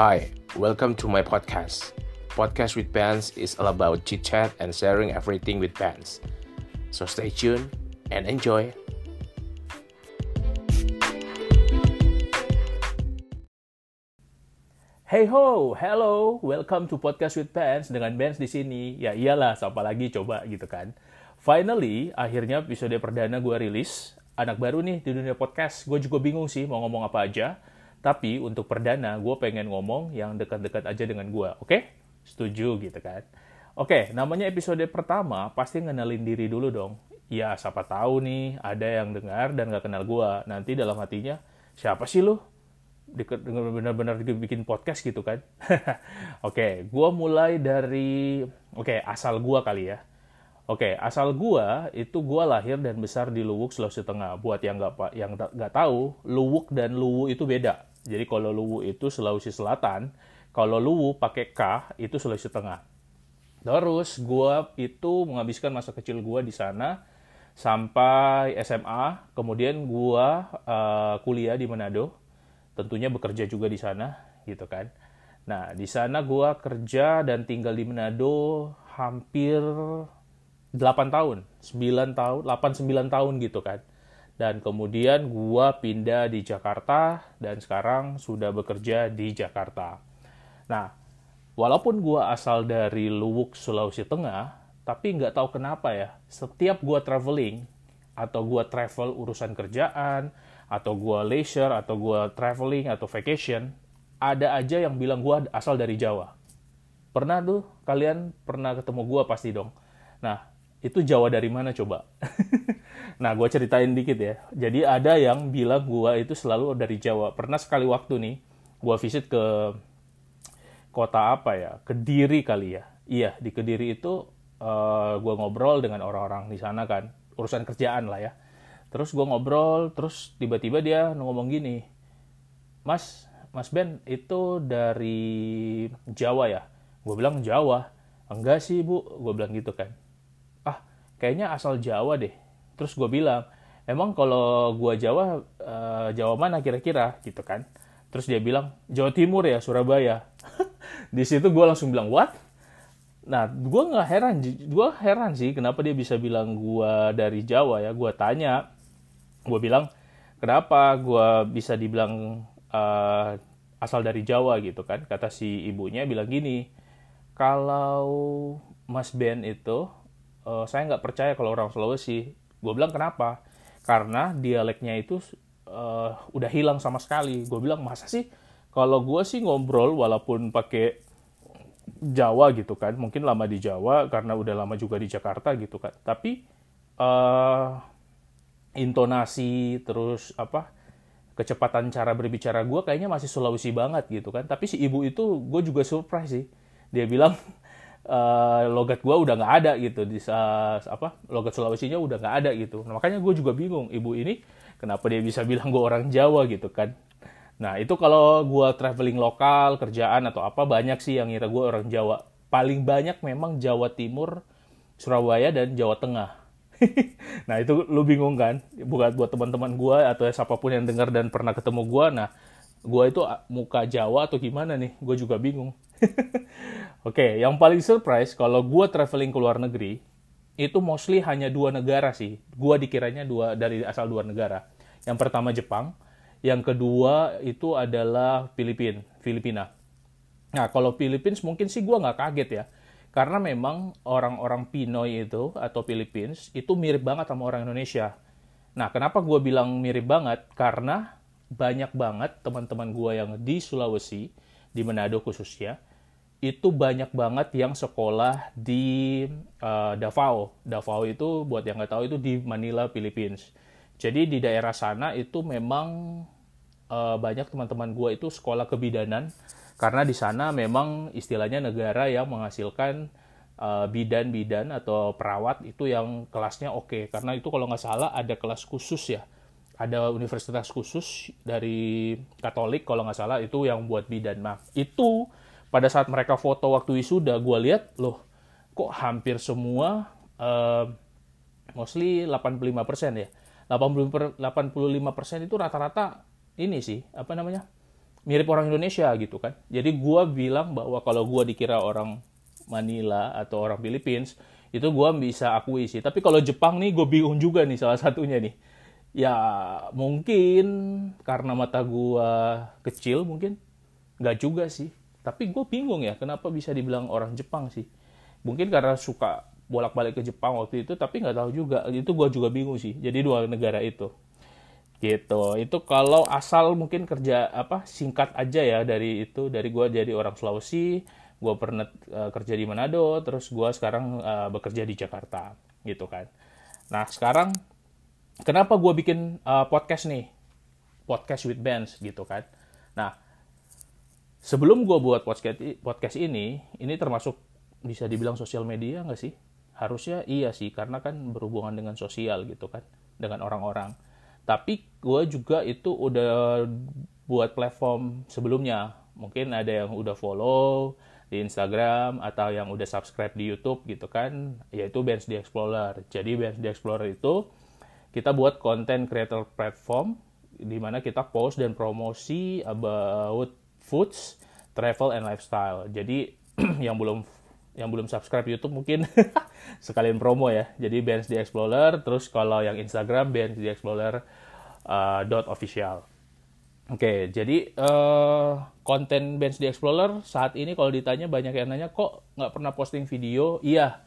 Hi, welcome to my podcast. Podcast with Pants is all about chit chat and sharing everything with Pants. So stay tuned and enjoy. Hey ho, hello, welcome to podcast with Pants dengan Benz di sini. Ya iyalah, siapa lagi coba gitu kan. Finally, akhirnya episode perdana gue rilis. Anak baru nih di dunia podcast. Gue juga bingung sih mau ngomong apa aja. Tapi untuk perdana, gue pengen ngomong yang dekat-dekat aja dengan gue. Oke? Setuju gitu kan. Oke, namanya episode pertama pasti ngenalin diri dulu dong. Ya, siapa tahu nih ada yang dengar dan gak kenal gue. Nanti dalam hatinya, siapa sih lu? benar-benar bikin podcast gitu kan. Oke, gue mulai dari oke asal gue kali ya. Oke, asal gue itu gue lahir dan besar di Luwuk Sulawesi Tengah. Buat yang nggak yang nggak tahu, Luwuk dan Luwu itu beda. Jadi kalau Luwu itu Sulawesi Selatan, kalau Luwu pakai K itu Sulawesi Tengah. Terus gue itu menghabiskan masa kecil gue di sana sampai SMA. Kemudian gue uh, kuliah di Manado tentunya bekerja juga di sana gitu kan. Nah, di sana gue kerja dan tinggal di Manado hampir 8 tahun, 9 tahun, 8 9 tahun gitu kan. Dan kemudian gue pindah di Jakarta dan sekarang sudah bekerja di Jakarta. Nah, walaupun gue asal dari Luwuk, Sulawesi Tengah, tapi nggak tahu kenapa ya, setiap gue traveling atau gue travel urusan kerjaan, atau gue leisure, atau gue traveling, atau vacation, ada aja yang bilang gue asal dari Jawa. Pernah tuh kalian pernah ketemu gue pasti dong. Nah, itu Jawa dari mana coba? nah, gue ceritain dikit ya. Jadi ada yang bilang gue itu selalu dari Jawa. Pernah sekali waktu nih, gue visit ke kota apa ya? Kediri kali ya. Iya, di Kediri itu uh, eh, gue ngobrol dengan orang-orang di sana kan. Urusan kerjaan lah ya terus gue ngobrol terus tiba-tiba dia ngomong gini mas mas Ben itu dari Jawa ya gue bilang Jawa enggak sih bu gue bilang gitu kan kayaknya asal Jawa deh. Terus gue bilang emang kalau gue Jawa uh, Jawa mana kira-kira gitu kan. Terus dia bilang Jawa Timur ya Surabaya. Di situ gue langsung bilang what? Nah, gue nggak heran, gue heran sih kenapa dia bisa bilang gue dari Jawa ya. Gue tanya, gue bilang kenapa gue bisa dibilang uh, asal dari Jawa? gitu kan. Kata si ibunya bilang gini kalau Mas Ben itu uh, saya nggak percaya kalau orang Sulawesi. Gue bilang kenapa? Karena dialeknya itu uh, udah hilang sama sekali. Gue bilang masa sih? Kalau gue sih ngobrol walaupun pakai Jawa gitu kan mungkin lama di Jawa karena udah lama juga di Jakarta gitu kan. Tapi uh, intonasi terus apa kecepatan cara berbicara gue kayaknya masih Sulawesi banget gitu kan. Tapi si ibu itu gue juga surprise sih. Dia bilang uh, logat gue udah nggak ada gitu di uh, apa logat Sulawesinya udah nggak ada gitu. Nah, makanya gue juga bingung ibu ini kenapa dia bisa bilang gue orang Jawa gitu kan. Nah itu kalau gue traveling lokal kerjaan atau apa banyak sih yang ngira gue orang Jawa. Paling banyak memang Jawa Timur Surabaya dan Jawa Tengah. Nah itu lu bingung kan? Buat buat teman-teman gue atau siapa pun yang dengar dan pernah ketemu gue nah gue itu muka Jawa atau gimana nih? Gue juga bingung. Oke okay, yang paling surprise kalau gue traveling ke luar negeri itu mostly hanya dua negara sih. Gue dikiranya dua dari asal dua negara. Yang pertama Jepang yang kedua itu adalah Filipina Filipina. Nah kalau Filipina mungkin sih gue nggak kaget ya karena memang orang-orang Pinoy itu atau Philippines itu mirip banget sama orang Indonesia. Nah, kenapa gue bilang mirip banget? Karena banyak banget teman-teman gue yang di Sulawesi, di Manado khususnya, itu banyak banget yang sekolah di uh, Davao. Davao itu buat yang nggak tahu itu di Manila, Philippines. Jadi di daerah sana itu memang uh, banyak teman-teman gue itu sekolah kebidanan karena di sana memang istilahnya negara yang menghasilkan uh, bidan-bidan atau perawat itu yang kelasnya oke okay. karena itu kalau nggak salah ada kelas khusus ya ada universitas khusus dari Katolik kalau nggak salah itu yang buat bidan nah itu pada saat mereka foto waktu wisuda gue lihat loh kok hampir semua uh, mostly 85% ya 85% itu rata-rata ini sih apa namanya mirip orang Indonesia gitu kan. Jadi gue bilang bahwa kalau gue dikira orang Manila atau orang Philippines, itu gue bisa akui sih. Tapi kalau Jepang nih gue bingung juga nih salah satunya nih. Ya mungkin karena mata gue kecil mungkin. Nggak juga sih. Tapi gue bingung ya kenapa bisa dibilang orang Jepang sih. Mungkin karena suka bolak-balik ke Jepang waktu itu, tapi nggak tahu juga. Itu gue juga bingung sih. Jadi dua negara itu gitu itu kalau asal mungkin kerja apa singkat aja ya dari itu dari gue jadi orang Sulawesi gue pernah uh, kerja di Manado terus gue sekarang uh, bekerja di Jakarta gitu kan nah sekarang kenapa gue bikin uh, podcast nih? Podcast with bands gitu kan. Nah sebelum gue buat podcast podcast ini ini termasuk bisa dibilang sosial media nggak sih? Harusnya iya sih karena kan berhubungan dengan sosial gitu kan dengan orang-orang. Tapi gue juga itu udah buat platform sebelumnya. Mungkin ada yang udah follow di Instagram atau yang udah subscribe di YouTube gitu kan yaitu Benz the Explorer. Jadi Benz the Explorer itu kita buat konten creator platform di mana kita post dan promosi about foods, travel and lifestyle. Jadi yang belum yang belum subscribe YouTube mungkin sekalian promo ya. Jadi Benz the Explorer, terus kalau yang Instagram Benz the Explorer uh, dot official. Oke, okay, jadi uh, konten Benz the Explorer saat ini kalau ditanya banyak yang nanya kok nggak pernah posting video? Iya,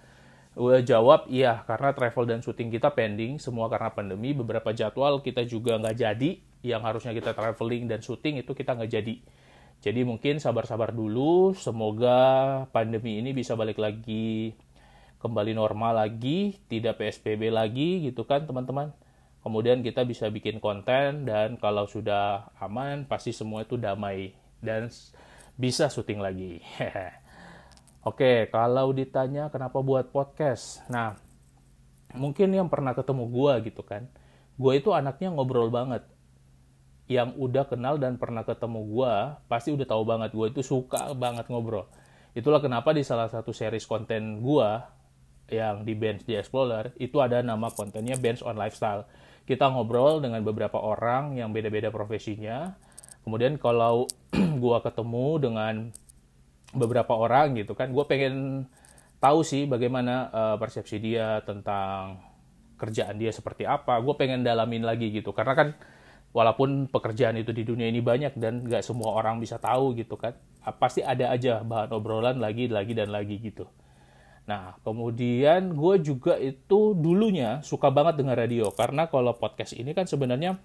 gue jawab iya karena travel dan syuting kita pending semua karena pandemi. Beberapa jadwal kita juga nggak jadi yang harusnya kita traveling dan syuting itu kita nggak jadi. Jadi mungkin sabar-sabar dulu. Semoga pandemi ini bisa balik lagi kembali normal lagi, tidak PSBB lagi gitu kan teman-teman kemudian kita bisa bikin konten dan kalau sudah aman pasti semua itu damai dan bisa syuting lagi. Oke, kalau ditanya kenapa buat podcast, nah mungkin yang pernah ketemu gue gitu kan, gue itu anaknya ngobrol banget. Yang udah kenal dan pernah ketemu gue pasti udah tahu banget gue itu suka banget ngobrol. Itulah kenapa di salah satu series konten gue yang di Bench di Explorer itu ada nama kontennya Bench on Lifestyle kita ngobrol dengan beberapa orang yang beda-beda profesinya. Kemudian kalau gue ketemu dengan beberapa orang gitu kan, gue pengen tahu sih bagaimana uh, persepsi dia tentang kerjaan dia seperti apa. Gue pengen dalamin lagi gitu, karena kan walaupun pekerjaan itu di dunia ini banyak dan gak semua orang bisa tahu gitu kan, pasti ada aja bahan obrolan lagi, lagi dan lagi gitu. Nah, kemudian gue juga itu dulunya suka banget dengan radio, karena kalau podcast ini kan sebenarnya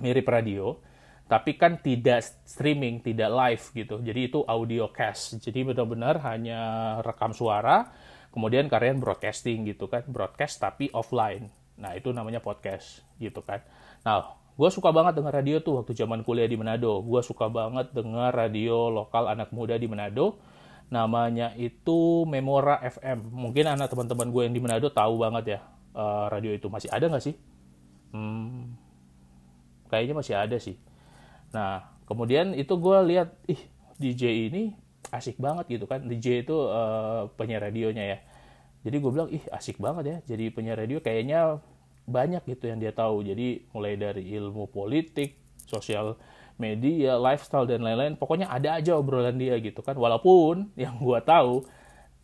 mirip radio, tapi kan tidak streaming, tidak live gitu. Jadi itu audio cast. Jadi benar-benar hanya rekam suara, kemudian kalian broadcasting gitu kan, broadcast tapi offline. Nah, itu namanya podcast gitu kan. Nah, gue suka banget dengan radio tuh waktu zaman kuliah di Manado. Gue suka banget dengan radio lokal anak muda di Manado namanya itu Memora FM. Mungkin anak teman-teman gue yang di Manado tahu banget ya uh, radio itu masih ada nggak sih? Hmm, kayaknya masih ada sih. Nah kemudian itu gue lihat, ih DJ ini asik banget gitu kan. DJ itu uh, penyiar radionya ya. Jadi gue bilang, ih asik banget ya. Jadi penyiar radio kayaknya banyak gitu yang dia tahu. Jadi mulai dari ilmu politik, sosial media, lifestyle dan lain-lain. Pokoknya ada aja obrolan dia gitu kan. Walaupun yang gue tahu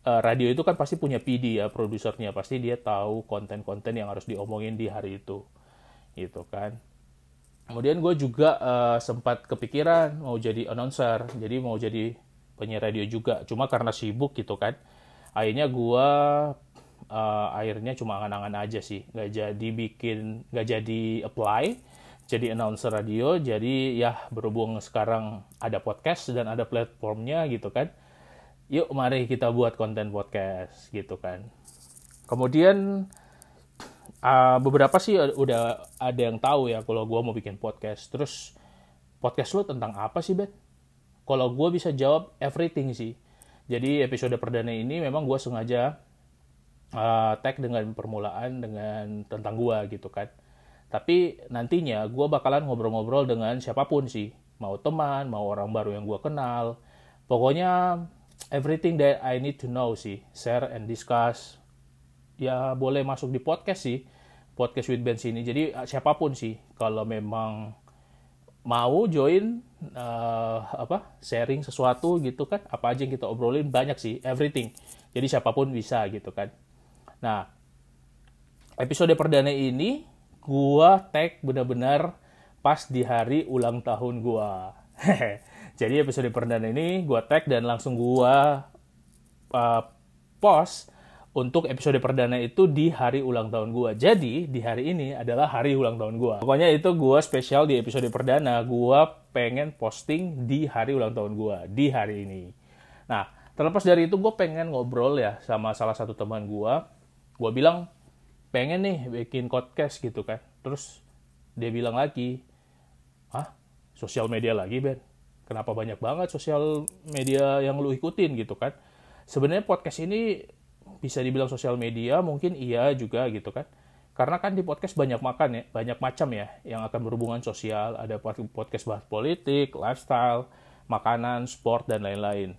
uh, radio itu kan pasti punya PD ya produsernya, pasti dia tahu konten-konten yang harus diomongin di hari itu, gitu kan. Kemudian gue juga uh, sempat kepikiran mau jadi announcer, jadi mau jadi penyiar radio juga. Cuma karena sibuk gitu kan, akhirnya gue uh, akhirnya cuma angan-angan aja sih, nggak jadi bikin, nggak jadi apply jadi announcer radio. Jadi ya berhubung sekarang ada podcast dan ada platformnya gitu kan yuk mari kita buat konten podcast gitu kan. Kemudian uh, beberapa sih udah ada yang tahu ya kalau gue mau bikin podcast terus podcast lo tentang apa sih Ben? Kalau gue bisa jawab everything sih. Jadi episode perdana ini memang gue sengaja uh, tag dengan permulaan dengan tentang gue gitu kan tapi nantinya gue bakalan ngobrol-ngobrol dengan siapa pun sih. Mau teman, mau orang baru yang gue kenal. Pokoknya everything that I need to know sih. Share and discuss. Ya boleh masuk di podcast sih. Podcast with Ben sini. Jadi siapa pun sih. Kalau memang mau join uh, apa sharing sesuatu gitu kan apa aja yang kita obrolin banyak sih everything jadi siapa pun bisa gitu kan nah episode perdana ini gua tag benar-benar pas di hari ulang tahun gua jadi episode perdana ini gua tag dan langsung gua uh, post untuk episode perdana itu di hari ulang tahun gue. Jadi, di hari ini adalah hari ulang tahun gue. Pokoknya itu gue spesial di episode perdana. Gue pengen posting di hari ulang tahun gue, di hari ini. Nah, terlepas dari itu gue pengen ngobrol ya sama salah satu teman gue. Gue bilang, pengen nih bikin podcast gitu kan. Terus dia bilang lagi, ah sosial media lagi Ben? Kenapa banyak banget sosial media yang lu ikutin gitu kan? Sebenarnya podcast ini bisa dibilang sosial media mungkin iya juga gitu kan. Karena kan di podcast banyak makan ya banyak macam ya yang akan berhubungan sosial. Ada podcast bahas politik lifestyle makanan sport dan lain-lain.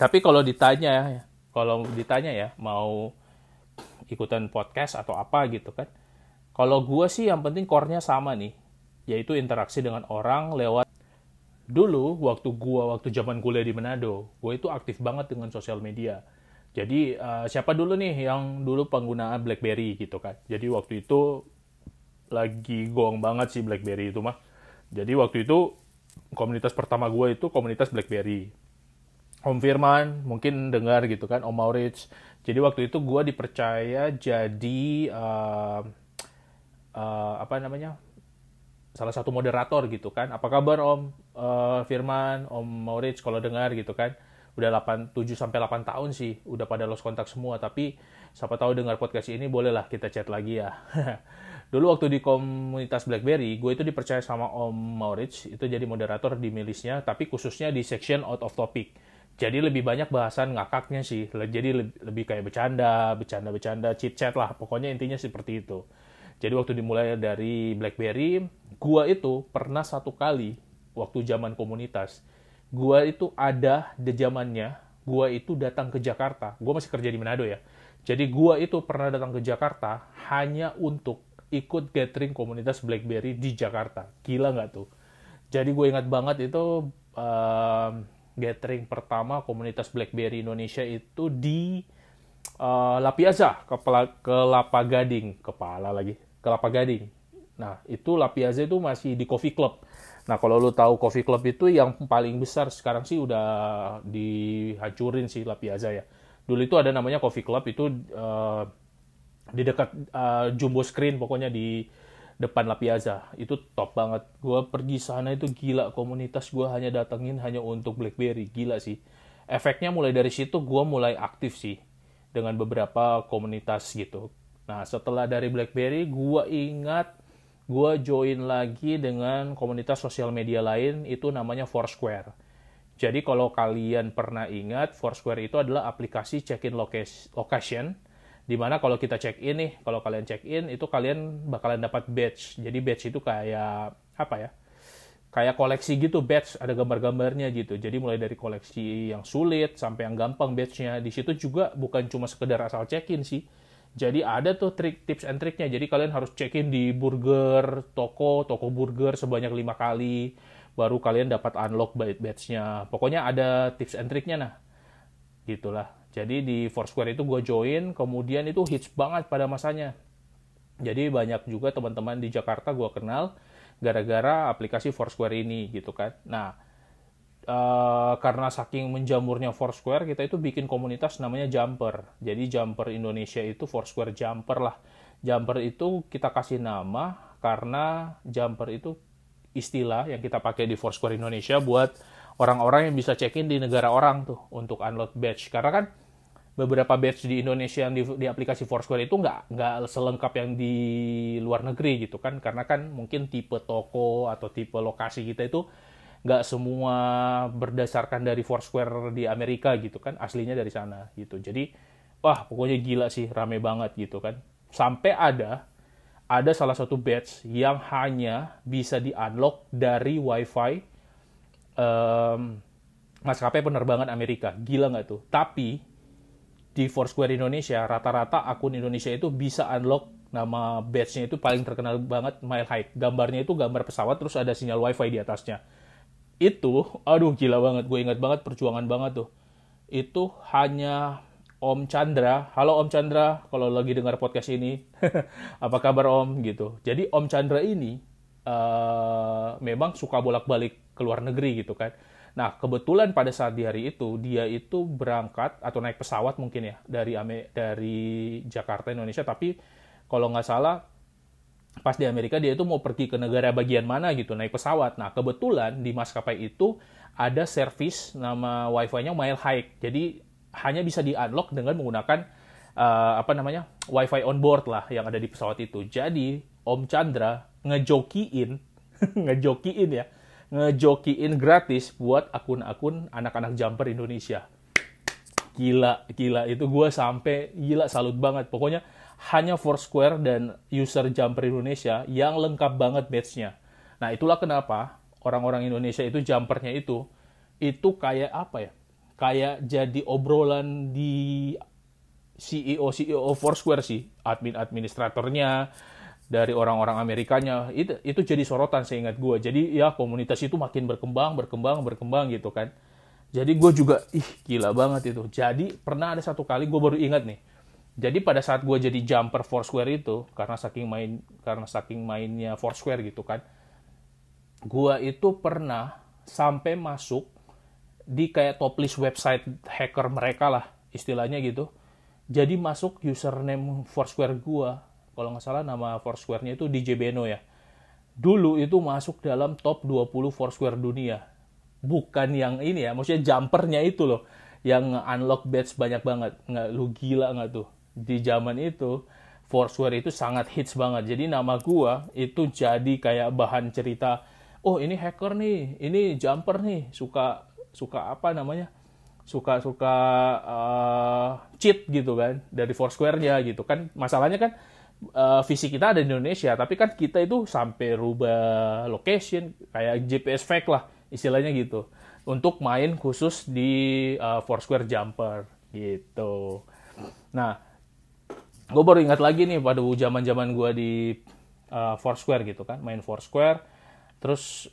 Tapi kalau ditanya kalau ditanya ya mau ikutan podcast atau apa gitu kan kalau gue sih yang penting core-nya sama nih yaitu interaksi dengan orang lewat dulu waktu gue waktu zaman kuliah di Manado gue itu aktif banget dengan sosial media jadi uh, siapa dulu nih yang dulu penggunaan BlackBerry gitu kan? Jadi waktu itu lagi gong banget sih BlackBerry itu mah. Jadi waktu itu komunitas pertama gue itu komunitas BlackBerry. Om Firman mungkin dengar gitu kan, Om Maurits. Jadi waktu itu gue dipercaya jadi uh, uh, apa namanya salah satu moderator gitu kan. Apa kabar Om uh, Firman, Om Maurits kalau dengar gitu kan? Udah 8 7 sampai 8 tahun sih udah pada lost kontak semua tapi siapa tahu dengar podcast ini bolehlah kita chat lagi ya. Dulu waktu di komunitas BlackBerry, gue itu dipercaya sama Om Maurits itu jadi moderator di milisnya tapi khususnya di section out of topic. Jadi lebih banyak bahasan ngakaknya sih. Jadi lebih kayak bercanda, bercanda-bercanda, chit-chat lah. Pokoknya intinya seperti itu. Jadi waktu dimulai dari BlackBerry, gue itu pernah satu kali waktu zaman komunitas gua itu ada di zamannya gua itu datang ke Jakarta. Gua masih kerja di Manado ya. Jadi gua itu pernah datang ke Jakarta hanya untuk ikut gathering komunitas BlackBerry di Jakarta. Gila nggak tuh? Jadi gue ingat banget itu uh, gathering pertama komunitas BlackBerry Indonesia itu di uh, La Piazza, ke Kelapa Gading, kepala lagi, Kelapa Gading. Nah, itu La itu masih di Coffee Club. Nah, kalau lu tahu Coffee Club itu yang paling besar sekarang sih udah dihancurin sih La Piazza ya. Dulu itu ada namanya Coffee Club itu uh, di dekat uh, jumbo screen pokoknya di depan La Piazza. Itu top banget. Gua pergi sana itu gila komunitas gua hanya datengin hanya untuk BlackBerry. Gila sih. Efeknya mulai dari situ gua mulai aktif sih dengan beberapa komunitas gitu. Nah, setelah dari BlackBerry gua ingat gue join lagi dengan komunitas sosial media lain itu namanya Foursquare. Jadi kalau kalian pernah ingat, Foursquare itu adalah aplikasi check-in location, di mana kalau kita check-in nih, kalau kalian check-in itu kalian bakalan dapat badge. Jadi badge itu kayak apa ya? Kayak koleksi gitu badge, ada gambar-gambarnya gitu. Jadi mulai dari koleksi yang sulit sampai yang gampang badge-nya. Di situ juga bukan cuma sekedar asal check-in sih, jadi ada tuh trik tips and triknya. Jadi kalian harus check in di burger toko, toko burger sebanyak lima kali, baru kalian dapat unlock badge-nya. Pokoknya ada tips and triknya nah. Gitulah. Jadi di Foursquare itu gue join, kemudian itu hits banget pada masanya. Jadi banyak juga teman-teman di Jakarta gue kenal gara-gara aplikasi Foursquare ini gitu kan. Nah, uh, karena saking menjamurnya Foursquare, kita itu bikin komunitas namanya Jumper. Jadi Jumper Indonesia itu Foursquare Jumper lah. Jumper itu kita kasih nama karena Jumper itu istilah yang kita pakai di Foursquare Indonesia buat orang-orang yang bisa check-in di negara orang tuh untuk unload badge. Karena kan beberapa badge di Indonesia yang di, di aplikasi Foursquare itu nggak nggak selengkap yang di luar negeri gitu kan karena kan mungkin tipe toko atau tipe lokasi kita itu nggak semua berdasarkan dari Foursquare di Amerika gitu kan aslinya dari sana gitu. Jadi wah pokoknya gila sih rame banget gitu kan. Sampai ada ada salah satu batch yang hanya bisa di unlock dari wifi um, maskapai penerbangan Amerika. Gila nggak tuh? Tapi di Foursquare Indonesia rata-rata akun Indonesia itu bisa unlock nama batch-nya itu paling terkenal banget Mile High. Gambarnya itu gambar pesawat terus ada sinyal wifi di atasnya itu aduh gila banget. Gue ingat banget perjuangan banget tuh. Itu hanya Om Chandra. Halo Om Chandra. Kalau lagi dengar podcast ini apa kabar Om? Gitu. Jadi Om Chandra ini uh, memang suka bolak-balik ke luar negeri gitu kan. Nah kebetulan pada saat di hari itu dia itu berangkat atau naik pesawat mungkin ya dari dari Jakarta Indonesia. Tapi kalau nggak salah pas di Amerika dia itu mau pergi ke negara bagian mana gitu naik pesawat. Nah kebetulan di maskapai itu ada service nama wifi-nya Mile High. Jadi hanya bisa di unlock dengan menggunakan uh, apa namanya wifi on board lah yang ada di pesawat itu. Jadi Om Chandra ngejokiin ngejokiin ya ngejokiin gratis buat akun-akun anak-anak jumper Indonesia. Gila, gila itu gue sampai gila salut banget. Pokoknya hanya Foursquare dan user Jumper Indonesia yang lengkap banget badge-nya. Nah, itulah kenapa orang-orang Indonesia itu jumpernya itu itu kayak apa ya? Kayak jadi obrolan di CEO CEO Foursquare sih, admin administratornya dari orang-orang Amerikanya itu itu jadi sorotan seingat gue. Jadi ya komunitas itu makin berkembang, berkembang, berkembang gitu kan. Jadi gue juga ih gila banget itu. Jadi pernah ada satu kali gue baru ingat nih jadi pada saat gue jadi jumper Foursquare itu karena saking main karena saking mainnya Foursquare gitu kan gue itu pernah sampai masuk di kayak top list website hacker mereka lah istilahnya gitu. Jadi masuk username Foursquare gue kalau nggak salah nama Foursquare-nya itu DJ Beno ya. Dulu itu masuk dalam top 20 Foursquare dunia. Bukan yang ini ya maksudnya jumpernya itu loh yang unlock badge banyak banget. Nggak lu gila nggak tuh di zaman itu Foursquare itu sangat hits banget. Jadi nama gua itu jadi kayak bahan cerita. Oh ini hacker nih, ini jumper nih, suka suka apa namanya? Suka suka uh, cheat gitu kan dari Foursquare-nya gitu kan. Masalahnya kan uh, visi kita ada di Indonesia, tapi kan kita itu sampai rubah location kayak GPS fake lah istilahnya gitu untuk main khusus di uh, Foursquare jumper gitu. Nah, gue baru ingat lagi nih pada zaman zaman gue di uh, Foursquare gitu kan main Foursquare. Terus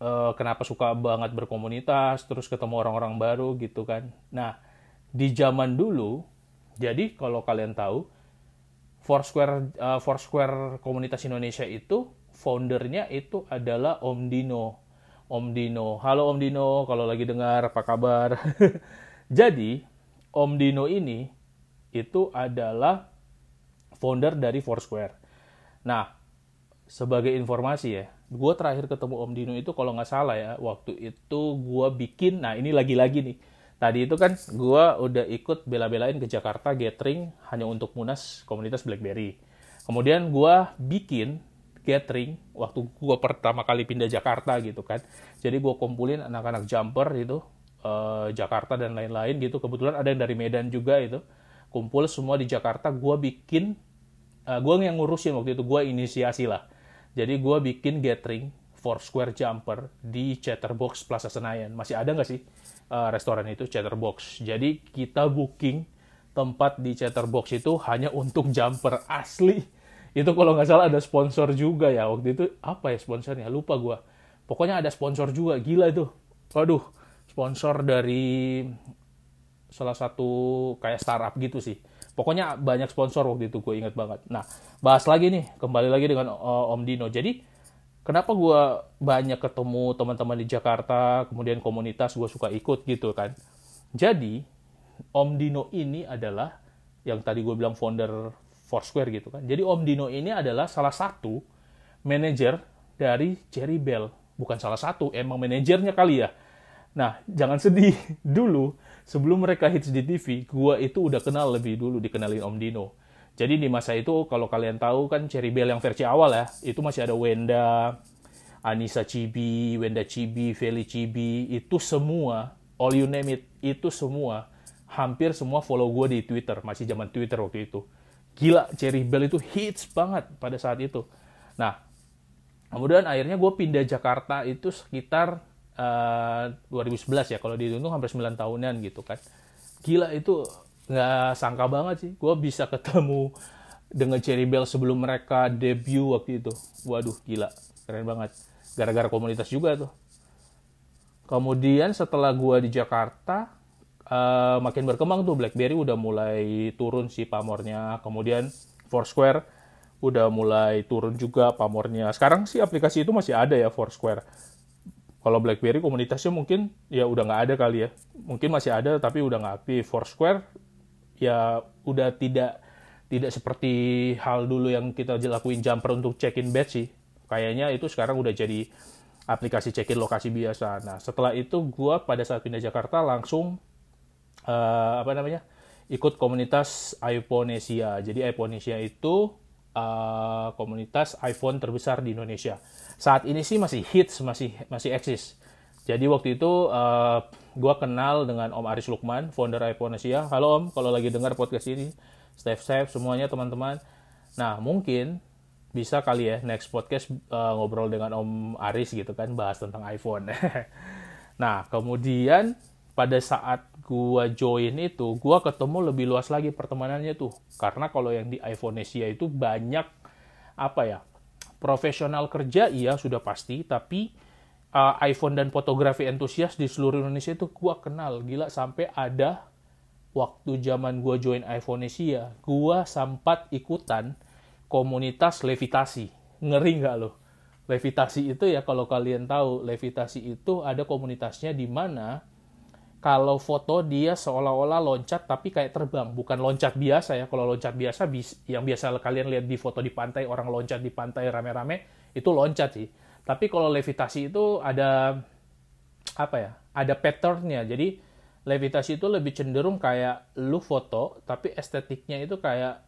uh, kenapa suka banget berkomunitas terus ketemu orang-orang baru gitu kan. Nah di zaman dulu jadi kalau kalian tahu Foursquare uh, Foursquare komunitas Indonesia itu foundernya itu adalah Om Dino. Om Dino. Halo Om Dino kalau lagi dengar apa kabar? Jadi Om Dino ini itu adalah founder dari Foursquare. Nah, sebagai informasi ya, gue terakhir ketemu Om Dino itu kalau nggak salah ya, waktu itu gue bikin, nah ini lagi-lagi nih, tadi itu kan gue udah ikut bela-belain ke Jakarta gathering hanya untuk munas komunitas BlackBerry. Kemudian gue bikin gathering waktu gue pertama kali pindah Jakarta gitu kan. Jadi gue kumpulin anak-anak jumper itu uh, Jakarta dan lain-lain gitu. Kebetulan ada yang dari Medan juga itu. Kumpul semua di Jakarta. Gue bikin uh, eh, gue yang ngurusin waktu itu gue inisiasi lah. Jadi gue bikin gathering for square jumper di Chatterbox Plaza Senayan. Masih ada nggak sih uh, restoran itu Chatterbox? Jadi kita booking tempat di Chatterbox itu hanya untuk jumper asli. Itu kalau nggak salah ada sponsor juga ya. Waktu itu apa ya sponsornya? Lupa gue pokoknya ada sponsor juga. Gila itu waduh sponsor dari salah satu kayak startup gitu sih Pokoknya banyak sponsor waktu itu gue inget banget. Nah, bahas lagi nih, kembali lagi dengan uh, Om Dino. Jadi, kenapa gue banyak ketemu teman-teman di Jakarta, kemudian komunitas gue suka ikut gitu kan. Jadi, Om Dino ini adalah yang tadi gue bilang founder Foursquare gitu kan. Jadi Om Dino ini adalah salah satu manajer dari Cherry Bell. Bukan salah satu, emang manajernya kali ya. Nah, jangan sedih. Dulu, sebelum mereka hits di TV, gua itu udah kenal lebih dulu dikenalin Om Dino. Jadi di masa itu kalau kalian tahu kan Cherry Bell yang versi awal ya, itu masih ada Wenda, Anissa Chibi, Wenda Chibi, Feli Chibi, itu semua, all you name it, itu semua, hampir semua follow gue di Twitter, masih zaman Twitter waktu itu. Gila, Cherry Bell itu hits banget pada saat itu. Nah, kemudian akhirnya gue pindah Jakarta itu sekitar uh, eh, 2011 ya kalau dihitung hampir 9 tahunan gitu kan gila itu nggak sangka banget sih gue bisa ketemu dengan Cherry Bell sebelum mereka debut waktu itu waduh gila keren banget gara-gara komunitas juga tuh Kemudian setelah gua di Jakarta, uh, makin berkembang tuh BlackBerry udah mulai turun sih pamornya. Kemudian Foursquare udah mulai turun juga pamornya. Sekarang sih aplikasi itu masih ada ya Foursquare. Kalau BlackBerry komunitasnya mungkin ya udah nggak ada kali ya. Mungkin masih ada tapi udah nggak aktif. Foursquare ya udah tidak tidak seperti hal dulu yang kita lakuin jumper untuk check-in bed sih. Kayaknya itu sekarang udah jadi aplikasi check-in lokasi biasa. Nah, setelah itu gue pada saat pindah Jakarta langsung uh, apa namanya ikut komunitas iPhonesia. Jadi iPhonesia itu uh, komunitas iPhone terbesar di Indonesia. Saat ini sih masih hits, masih masih eksis. Jadi waktu itu uh, gue kenal dengan Om Aris Lukman, founder iPhonesia. Halo Om, kalau lagi dengar podcast ini, staff-staff semuanya teman-teman. Nah mungkin bisa kali ya next podcast uh, ngobrol dengan Om Aris gitu kan bahas tentang iPhone. nah kemudian pada saat gua join itu gua ketemu lebih luas lagi pertemanannya tuh karena kalau yang di iPhonesia itu banyak apa ya profesional kerja iya sudah pasti tapi uh, iPhone dan fotografi entusias di seluruh Indonesia itu gua kenal gila sampai ada waktu zaman gua join iPhonesia gua sempat ikutan komunitas levitasi. Ngeri nggak loh? Levitasi itu ya kalau kalian tahu, levitasi itu ada komunitasnya di mana kalau foto dia seolah-olah loncat tapi kayak terbang, bukan loncat biasa ya. Kalau loncat biasa yang biasa kalian lihat di foto di pantai orang loncat di pantai rame-rame itu loncat sih. Tapi kalau levitasi itu ada apa ya? Ada patternnya. Jadi levitasi itu lebih cenderung kayak lu foto tapi estetiknya itu kayak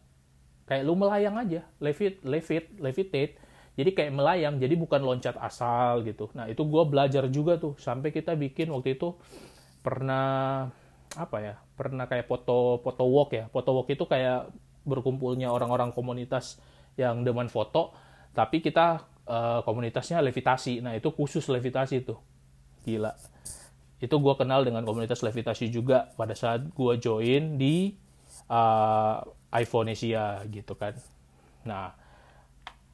kayak lu melayang aja levit levit levitate jadi kayak melayang jadi bukan loncat asal gitu nah itu gue belajar juga tuh sampai kita bikin waktu itu pernah apa ya pernah kayak foto foto walk ya. Foto walk itu kayak berkumpulnya orang-orang komunitas yang demen foto tapi kita uh, komunitasnya levitasi. Nah itu khusus levitasi tuh. Gila. Itu gue kenal dengan komunitas levitasi juga pada saat gue join di uh, iPhonesia gitu kan. Nah,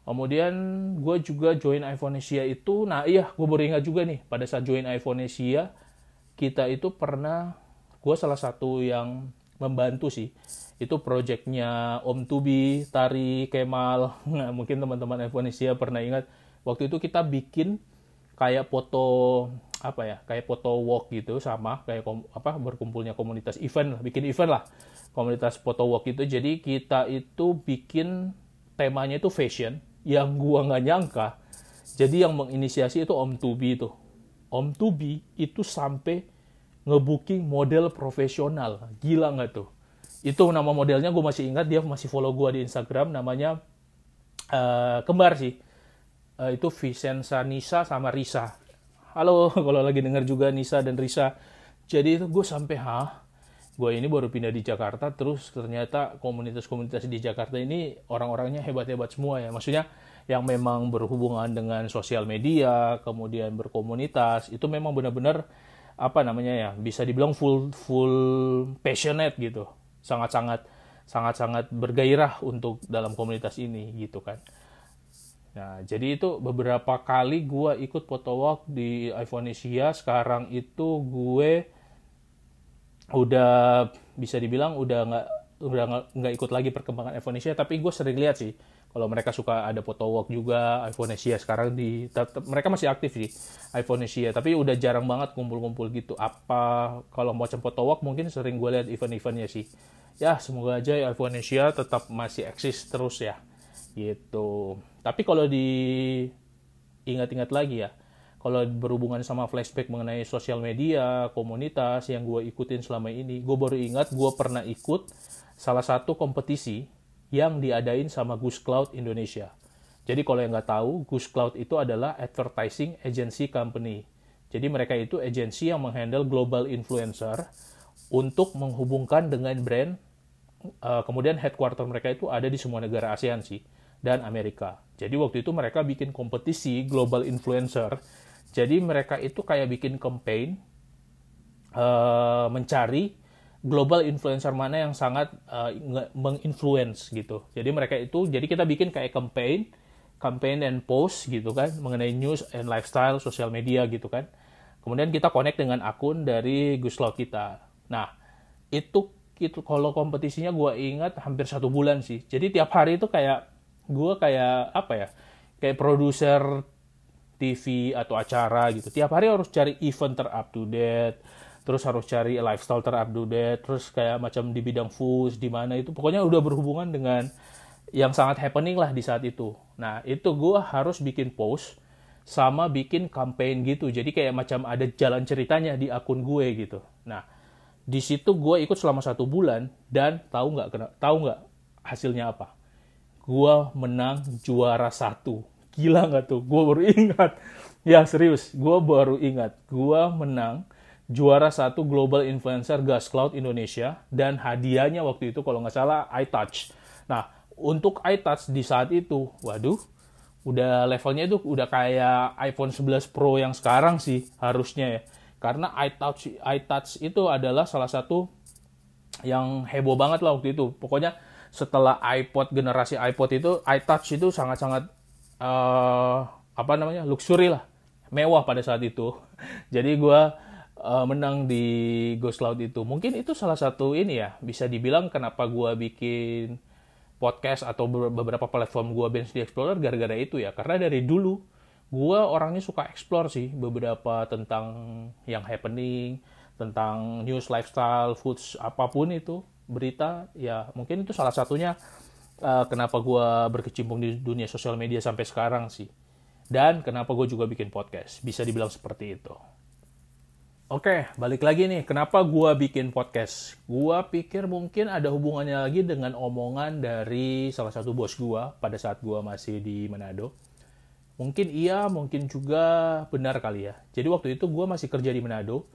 kemudian gue juga join iPhonesia itu, nah iya gue baru ingat juga nih, pada saat join iPhonesia, kita itu pernah, gue salah satu yang membantu sih, itu projectnya Om Tubi, Tari, Kemal, nah, mungkin teman-teman iPhonesia pernah ingat, waktu itu kita bikin kayak foto apa ya kayak foto walk gitu sama kayak kom, apa berkumpulnya komunitas event lah bikin event lah. Komunitas foto walk itu. Jadi kita itu bikin temanya itu fashion yang gua nggak nyangka. Jadi yang menginisiasi itu Om Tubi itu Om Tubi itu sampai ngebooking model profesional. Gila nggak tuh? Itu nama modelnya gue masih ingat dia masih follow gue di Instagram namanya uh, kembar sih. Uh, itu Vicenza Nisa sama Risa. Halo kalau lagi dengar juga Nisa dan Risa. Jadi itu gue sampai hah? Gue ini baru pindah di Jakarta terus ternyata komunitas-komunitas di Jakarta ini orang-orangnya hebat-hebat semua ya. Maksudnya yang memang berhubungan dengan sosial media kemudian berkomunitas itu memang benar-benar apa namanya ya bisa dibilang full full passionate gitu sangat-sangat sangat-sangat bergairah untuk dalam komunitas ini gitu kan Nah, jadi itu beberapa kali gue ikut photo walk di Iphonisia. Sekarang itu gue udah bisa dibilang udah nggak udah nggak ikut lagi perkembangan Iphonisia. Tapi gue sering lihat sih kalau mereka suka ada photo walk juga Iphonisia sekarang di tetap, mereka masih aktif sih Iphonisia. Tapi udah jarang banget kumpul-kumpul gitu. Apa kalau mau foto walk mungkin sering gue lihat event-eventnya sih. Ya semoga aja Iphonisia tetap masih eksis terus ya gitu. Tapi kalau di ingat-ingat lagi ya, kalau berhubungan sama flashback mengenai sosial media, komunitas yang gue ikutin selama ini, gue baru ingat gue pernah ikut salah satu kompetisi yang diadain sama Goose Cloud Indonesia. Jadi kalau yang nggak tahu, Goose Cloud itu adalah advertising agency company. Jadi mereka itu agensi yang menghandle global influencer untuk menghubungkan dengan brand. Uh, kemudian headquarter mereka itu ada di semua negara ASEAN sih dan Amerika. Jadi waktu itu mereka bikin kompetisi global influencer. Jadi mereka itu kayak bikin campaign uh, mencari global influencer mana yang sangat uh, menginfluence gitu. Jadi mereka itu jadi kita bikin kayak campaign, campaign and post gitu kan mengenai news and lifestyle, sosial media gitu kan. Kemudian kita connect dengan akun dari Guslaw kita. Nah, itu itu kalau kompetisinya gue ingat hampir satu bulan sih. Jadi tiap hari itu kayak gue kayak apa ya? Kayak produser TV atau acara gitu. Tiap hari harus cari event ter up to date, terus harus cari lifestyle ter up to date, terus kayak macam di bidang food di mana itu. Pokoknya udah berhubungan dengan yang sangat happening lah di saat itu. Nah, itu gue harus bikin post sama bikin campaign gitu. Jadi kayak macam ada jalan ceritanya di akun gue gitu. Nah, di situ gue ikut selama satu bulan dan tahu nggak tahu nggak hasilnya apa? Gue menang juara satu. Gila nggak tuh? Gue baru ingat. Ya serius, gue baru ingat. Gue menang juara satu Global Influencer Gas Cloud Indonesia dan hadiahnya waktu itu kalau nggak salah iTouch. Nah, untuk iTouch di saat itu, waduh, udah levelnya itu udah kayak iPhone 11 Pro yang sekarang sih harusnya ya. Karena iTouch iTouch itu adalah salah satu yang heboh banget lah waktu itu. Pokoknya setelah iPod generasi iPod itu iTouch itu sangat-sangat uh, apa namanya luxury lah, mewah pada saat itu. Jadi gue uh, menang di Ghost Cloud itu. Mungkin itu salah satu ini ya bisa dibilang kenapa gue bikin podcast atau beberapa platform gue Bench di Explorer gara-gara itu ya. Karena dari dulu gue orangnya suka explore sih beberapa tentang yang happening, tentang news, lifestyle, foods, apa pun itu berita ya mungkin itu salah satunya uh, kenapa gue berkecimpung di dunia sosial media sampai sekarang sih. Dan kenapa gue juga bikin podcast, bisa dibilang seperti itu. Oke, balik lagi nih. Kenapa gua bikin podcast? Gua pikir mungkin ada hubungannya lagi dengan omongan dari salah satu bos gua pada saat gua masih di Manado. Mungkin iya, mungkin juga benar kali ya. Jadi waktu itu gua masih kerja di Manado,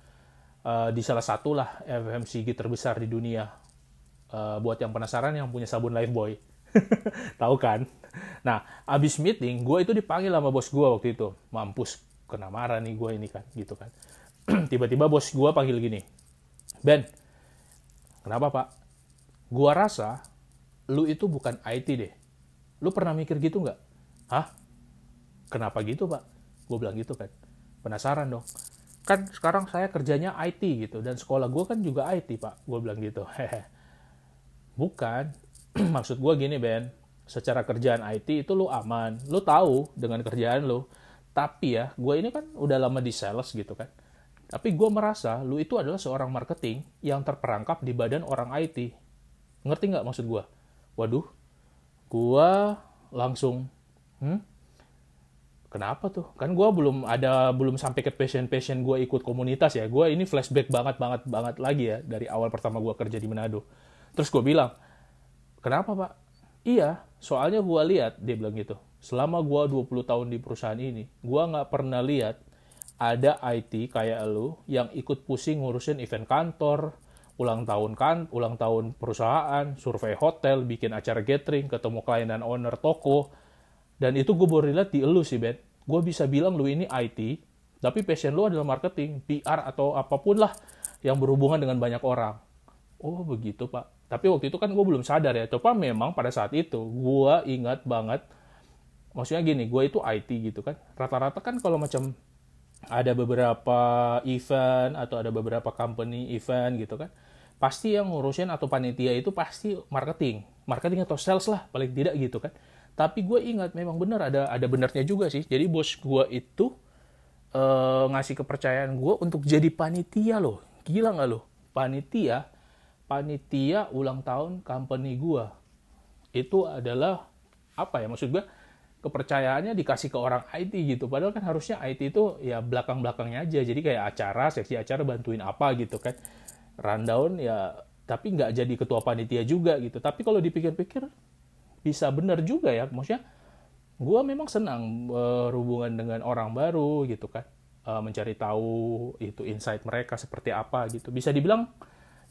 uh, di salah satu lah FMCG terbesar di dunia. Uh, buat yang penasaran yang punya sabun Lifebuoy. Tahu kan? Nah, abis meeting, gue itu dipanggil sama bos gue waktu itu. Mampus, kena marah nih gue ini kan, gitu kan tiba-tiba bos gue panggil gini, Ben, kenapa pak? Gua rasa lu itu bukan IT deh. Lu pernah mikir gitu nggak? Hah? Kenapa gitu pak? Gue bilang gitu kan. Penasaran dong. Kan sekarang saya kerjanya IT gitu. Dan sekolah gue kan juga IT pak. Gue bilang gitu. Bukan. Maksud gue gini Ben. Secara kerjaan IT itu lu aman. Lu tahu dengan kerjaan lu. Tapi ya, gue ini kan udah lama di sales gitu kan tapi gue merasa lu itu adalah seorang marketing yang terperangkap di badan orang IT. Ngerti nggak maksud gue? Waduh, gue langsung, hmm? Kenapa tuh? Kan gue belum ada belum sampai ke passion passion gue ikut komunitas ya. Gue ini flashback banget banget banget lagi ya dari awal pertama gue kerja di Manado. Terus gue bilang, kenapa pak? Iya, soalnya gue lihat dia bilang gitu. Selama gue 20 tahun di perusahaan ini, gue nggak pernah lihat ada IT kayak lu yang ikut pusing ngurusin event kantor, ulang tahun kan, ulang tahun perusahaan, survei hotel, bikin acara gathering, ketemu klien dan owner toko. Dan itu gue baru lihat di lu sih, Ben. Gue bisa bilang lu ini IT, tapi passion lu adalah marketing, PR atau apa pun lah yang berhubungan dengan banyak orang. Oh begitu pak. Tapi waktu itu kan gue belum sadar ya. Coba memang pada saat itu gue ingat banget. Maksudnya gini, gue itu IT gitu kan. Rata-rata kan kalau macam ada beberapa event atau ada beberapa company event gitu kan pasti yang ngurusin atau panitia itu pasti marketing. Marketing atau sales lah paling tidak gitu kan. Tapi gue ingat memang benar ada ada benarnya juga sih. Jadi bos gue itu uh, ngasih kepercayaan gue untuk jadi panitia loh. Gila nggak loh? Panitia panitia ulang tahun company gue itu adalah apa ya maksud gue kepercayaannya dikasih ke orang IT gitu. Padahal kan harusnya IT itu ya belakang-belakangnya aja. Jadi kayak acara, seksi acara bantuin apa gitu kan. Rundown ya tapi nggak jadi ketua panitia juga gitu. Tapi kalau dipikir-pikir bisa benar juga ya. Maksudnya gue memang senang berhubungan dengan orang baru gitu kan. Uh, mencari tahu itu insight mereka seperti apa gitu. Bisa dibilang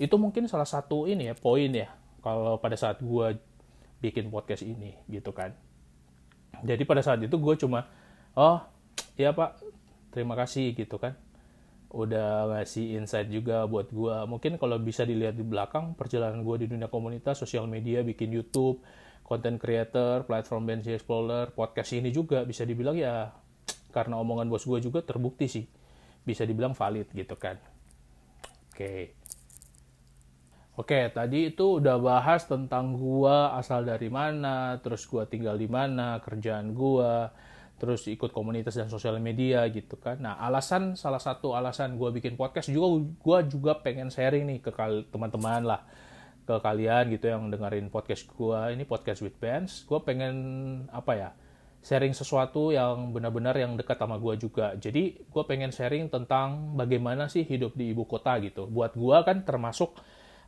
itu mungkin salah satu ini ya poin ya kalau pada saat gue bikin podcast ini gitu kan jadi pada saat itu gue cuma oh ya pak terima kasih gitu kan udah ngasih insight juga buat gue mungkin kalau bisa dilihat di belakang perjalanan gue di dunia komunitas sosial media bikin YouTube content creator platform Benji Explorer podcast ini juga bisa dibilang ya karena omongan bos gue juga terbukti sih bisa dibilang valid gitu kan. Oke. Oke, tadi itu udah bahas tentang gua asal dari mana, terus gua tinggal di mana, kerjaan gua, terus ikut komunitas dan sosial media gitu kan. Nah, alasan salah satu alasan gua bikin podcast juga gua juga pengen sharing nih ke teman-teman lah ke kalian gitu yang dengerin podcast gua ini podcast with bands. Gua pengen apa ya? sharing sesuatu yang benar-benar yang dekat sama gue juga. Jadi gue pengen sharing tentang bagaimana sih hidup di ibu kota gitu. Buat gue kan termasuk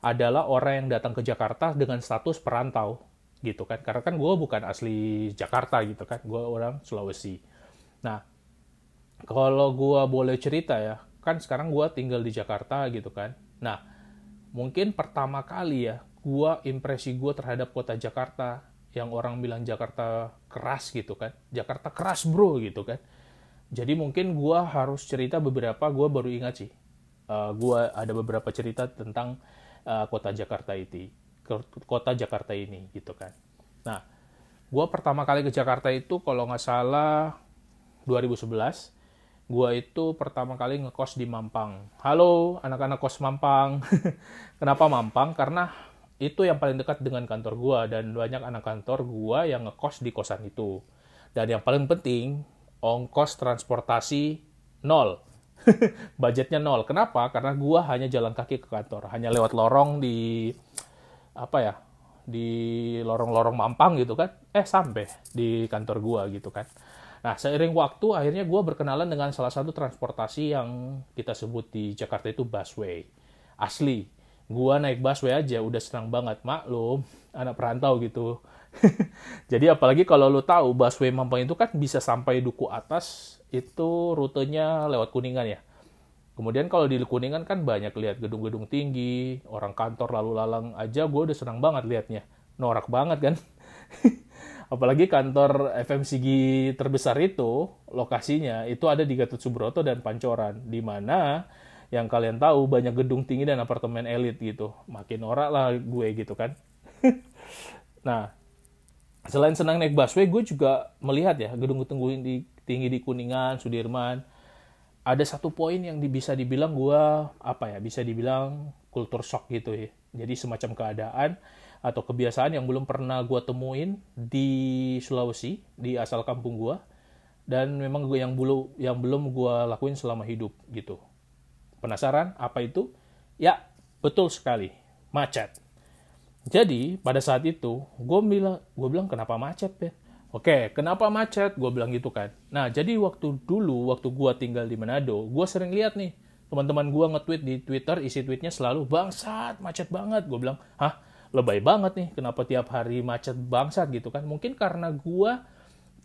adalah orang yang datang ke Jakarta dengan status perantau gitu kan. Karena kan gue bukan asli Jakarta gitu kan. Gue orang Sulawesi. Nah, kalau gue boleh cerita ya, kan sekarang gue tinggal di Jakarta gitu kan. Nah, mungkin pertama kali ya, gue impresi gue terhadap kota Jakarta yang orang bilang Jakarta keras gitu kan. Jakarta keras bro gitu kan. Jadi mungkin gue harus cerita beberapa, gue baru ingat sih. Uh, eh, gue ada beberapa cerita tentang uh, kota Jakarta itu, kota Jakarta ini gitu kan. Nah, gue pertama kali ke Jakarta itu kalau nggak salah 2011, gue itu pertama kali ngekos di Mampang. Halo anak-anak kos Mampang. Kenapa Mampang? Karena itu yang paling dekat dengan kantor gua dan banyak anak kantor gua yang ngekos di kosan itu. Dan yang paling penting, ongkos transportasi nol. Budgetnya nol. Kenapa? Karena gua hanya jalan kaki ke kantor, hanya lewat lorong di apa ya? di lorong-lorong Mampang gitu kan. Eh sampai di kantor gua gitu kan. Nah, seiring waktu akhirnya gua berkenalan dengan salah satu transportasi yang kita sebut di Jakarta itu busway. Asli, gua naik busway aja udah senang banget maklum anak perantau gitu jadi apalagi kalau lo tahu busway Mampang itu kan bisa sampai duku atas itu rutenya lewat kuningan ya kemudian kalau di kuningan kan banyak lihat gedung-gedung tinggi orang kantor lalu lalang aja gue udah senang banget liatnya norak banget kan apalagi kantor FMCG terbesar itu lokasinya itu ada di Gatot Subroto dan Pancoran di mana yang kalian tahu banyak gedung tinggi dan apartemen elit gitu. Makin norak lah gue gitu kan. nah, selain senang naik busway, gue juga melihat ya gedung-gedung tinggi, tinggi di Kuningan, Sudirman. Ada satu poin yang bisa dibilang gue apa ya, bisa dibilang kultur shock gitu ya. Jadi semacam keadaan atau kebiasaan yang belum pernah gue temuin di Sulawesi, di asal kampung gue. Dan memang gue yang belum yang belum gue lakuin selama hidup gitu. Penasaran apa itu? Ya, betul sekali, macet. Jadi pada saat itu gue bilang, gue bilang kenapa macet ya? Oke, kenapa macet? Gue bilang gitu kan. Nah, jadi waktu dulu, waktu gue tinggal di Manado, gue sering lihat nih teman-teman gue nge-tweet di Twitter, isi tweetnya selalu bangsat, macet banget. Gue bilang, hah, lebay banget nih, kenapa tiap hari macet bangsat gitu kan? Mungkin karena gue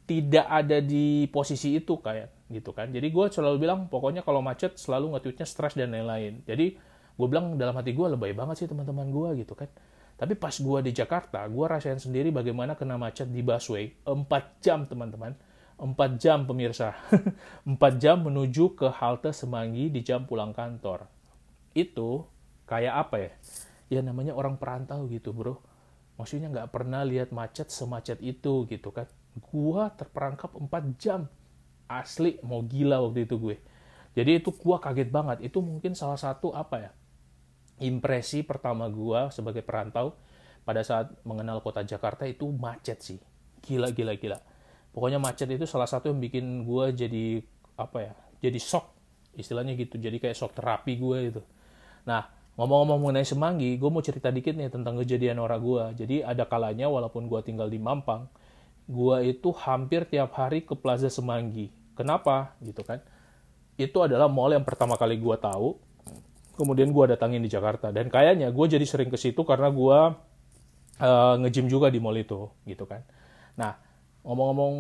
tidak ada di posisi itu kayak gitu kan. Jadi gue selalu bilang pokoknya kalau macet selalu nge-tweetnya stres dan lain-lain. Jadi gue bilang dalam hati gue lebay banget sih teman-teman gue gitu kan. Tapi pas gue di Jakarta, gue rasain sendiri bagaimana kena macet di busway 4 jam teman-teman. 4 jam pemirsa. 4 jam menuju ke halte Semanggi di jam pulang kantor. Itu kayak apa ya? Ya namanya orang perantau gitu bro. Maksudnya nggak pernah lihat macet semacet itu gitu kan gua terperangkap 4 jam asli mau gila waktu itu gue jadi itu gua kaget banget itu mungkin salah satu apa ya impresi pertama gua sebagai perantau pada saat mengenal kota Jakarta itu macet sih gila gila gila pokoknya macet itu salah satu yang bikin gua jadi apa ya jadi shock istilahnya gitu jadi kayak shock terapi gue itu nah ngomong-ngomong mengenai Semanggi gue mau cerita dikit nih tentang kejadian orang gue jadi ada kalanya walaupun gue tinggal di Mampang gua itu hampir tiap hari ke Plaza Semanggi. Kenapa? Gitu kan. Itu adalah mall yang pertama kali gua tahu. Kemudian gua datangin di Jakarta. Dan kayaknya gue jadi sering ke situ karena gua uh, nge-gym juga di mall itu. Gitu kan. Nah, ngomong-ngomong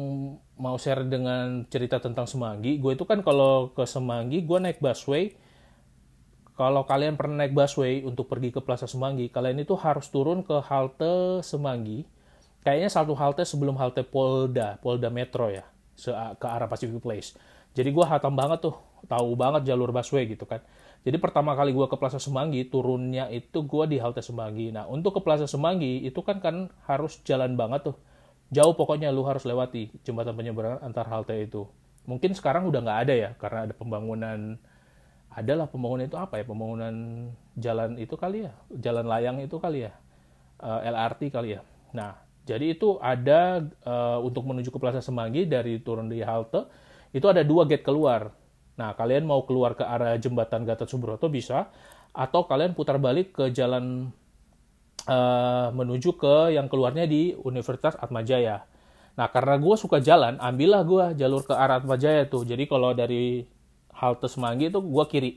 mau share dengan cerita tentang Semanggi, gue itu kan kalau ke Semanggi, gue naik busway. Kalau kalian pernah naik busway untuk pergi ke Plaza Semanggi, kalian itu harus turun ke halte Semanggi kayaknya satu halte sebelum halte Polda, Polda Metro ya, ke arah Pacific Place. Jadi gue hatam banget tuh, tahu banget jalur busway gitu kan. Jadi pertama kali gue ke Plaza Semanggi, turunnya itu gue di halte Semanggi. Nah untuk ke Plaza Semanggi itu kan kan harus jalan banget tuh. Jauh pokoknya lu harus lewati jembatan penyeberangan antar halte itu. Mungkin sekarang udah nggak ada ya, karena ada pembangunan adalah pembangunan itu apa ya pembangunan jalan itu kali ya jalan layang itu kali ya eh, LRT kali ya nah jadi itu ada uh, untuk menuju ke Plaza Semanggi dari turun di halte itu ada dua gate keluar nah kalian mau keluar ke arah jembatan Gatot Subroto bisa atau kalian putar balik ke jalan uh, menuju ke yang keluarnya di Universitas Atmajaya nah karena gue suka jalan ambillah gue jalur ke arah Atmajaya tuh jadi kalau dari halte Semanggi itu gue kiri.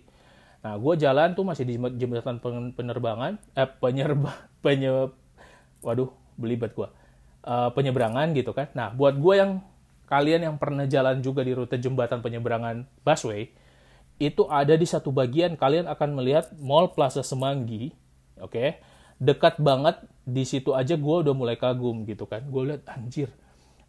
Nah, gue jalan tuh masih di jembatan penerbangan, eh penyerba, penye, waduh, belibet gue. Uh, penyeberangan gitu kan. Nah, buat gue yang kalian yang pernah jalan juga di rute jembatan penyeberangan busway, itu ada di satu bagian kalian akan melihat Mall Plaza Semanggi, oke, okay? dekat banget di situ aja gue udah mulai kagum gitu kan. Gue lihat anjir,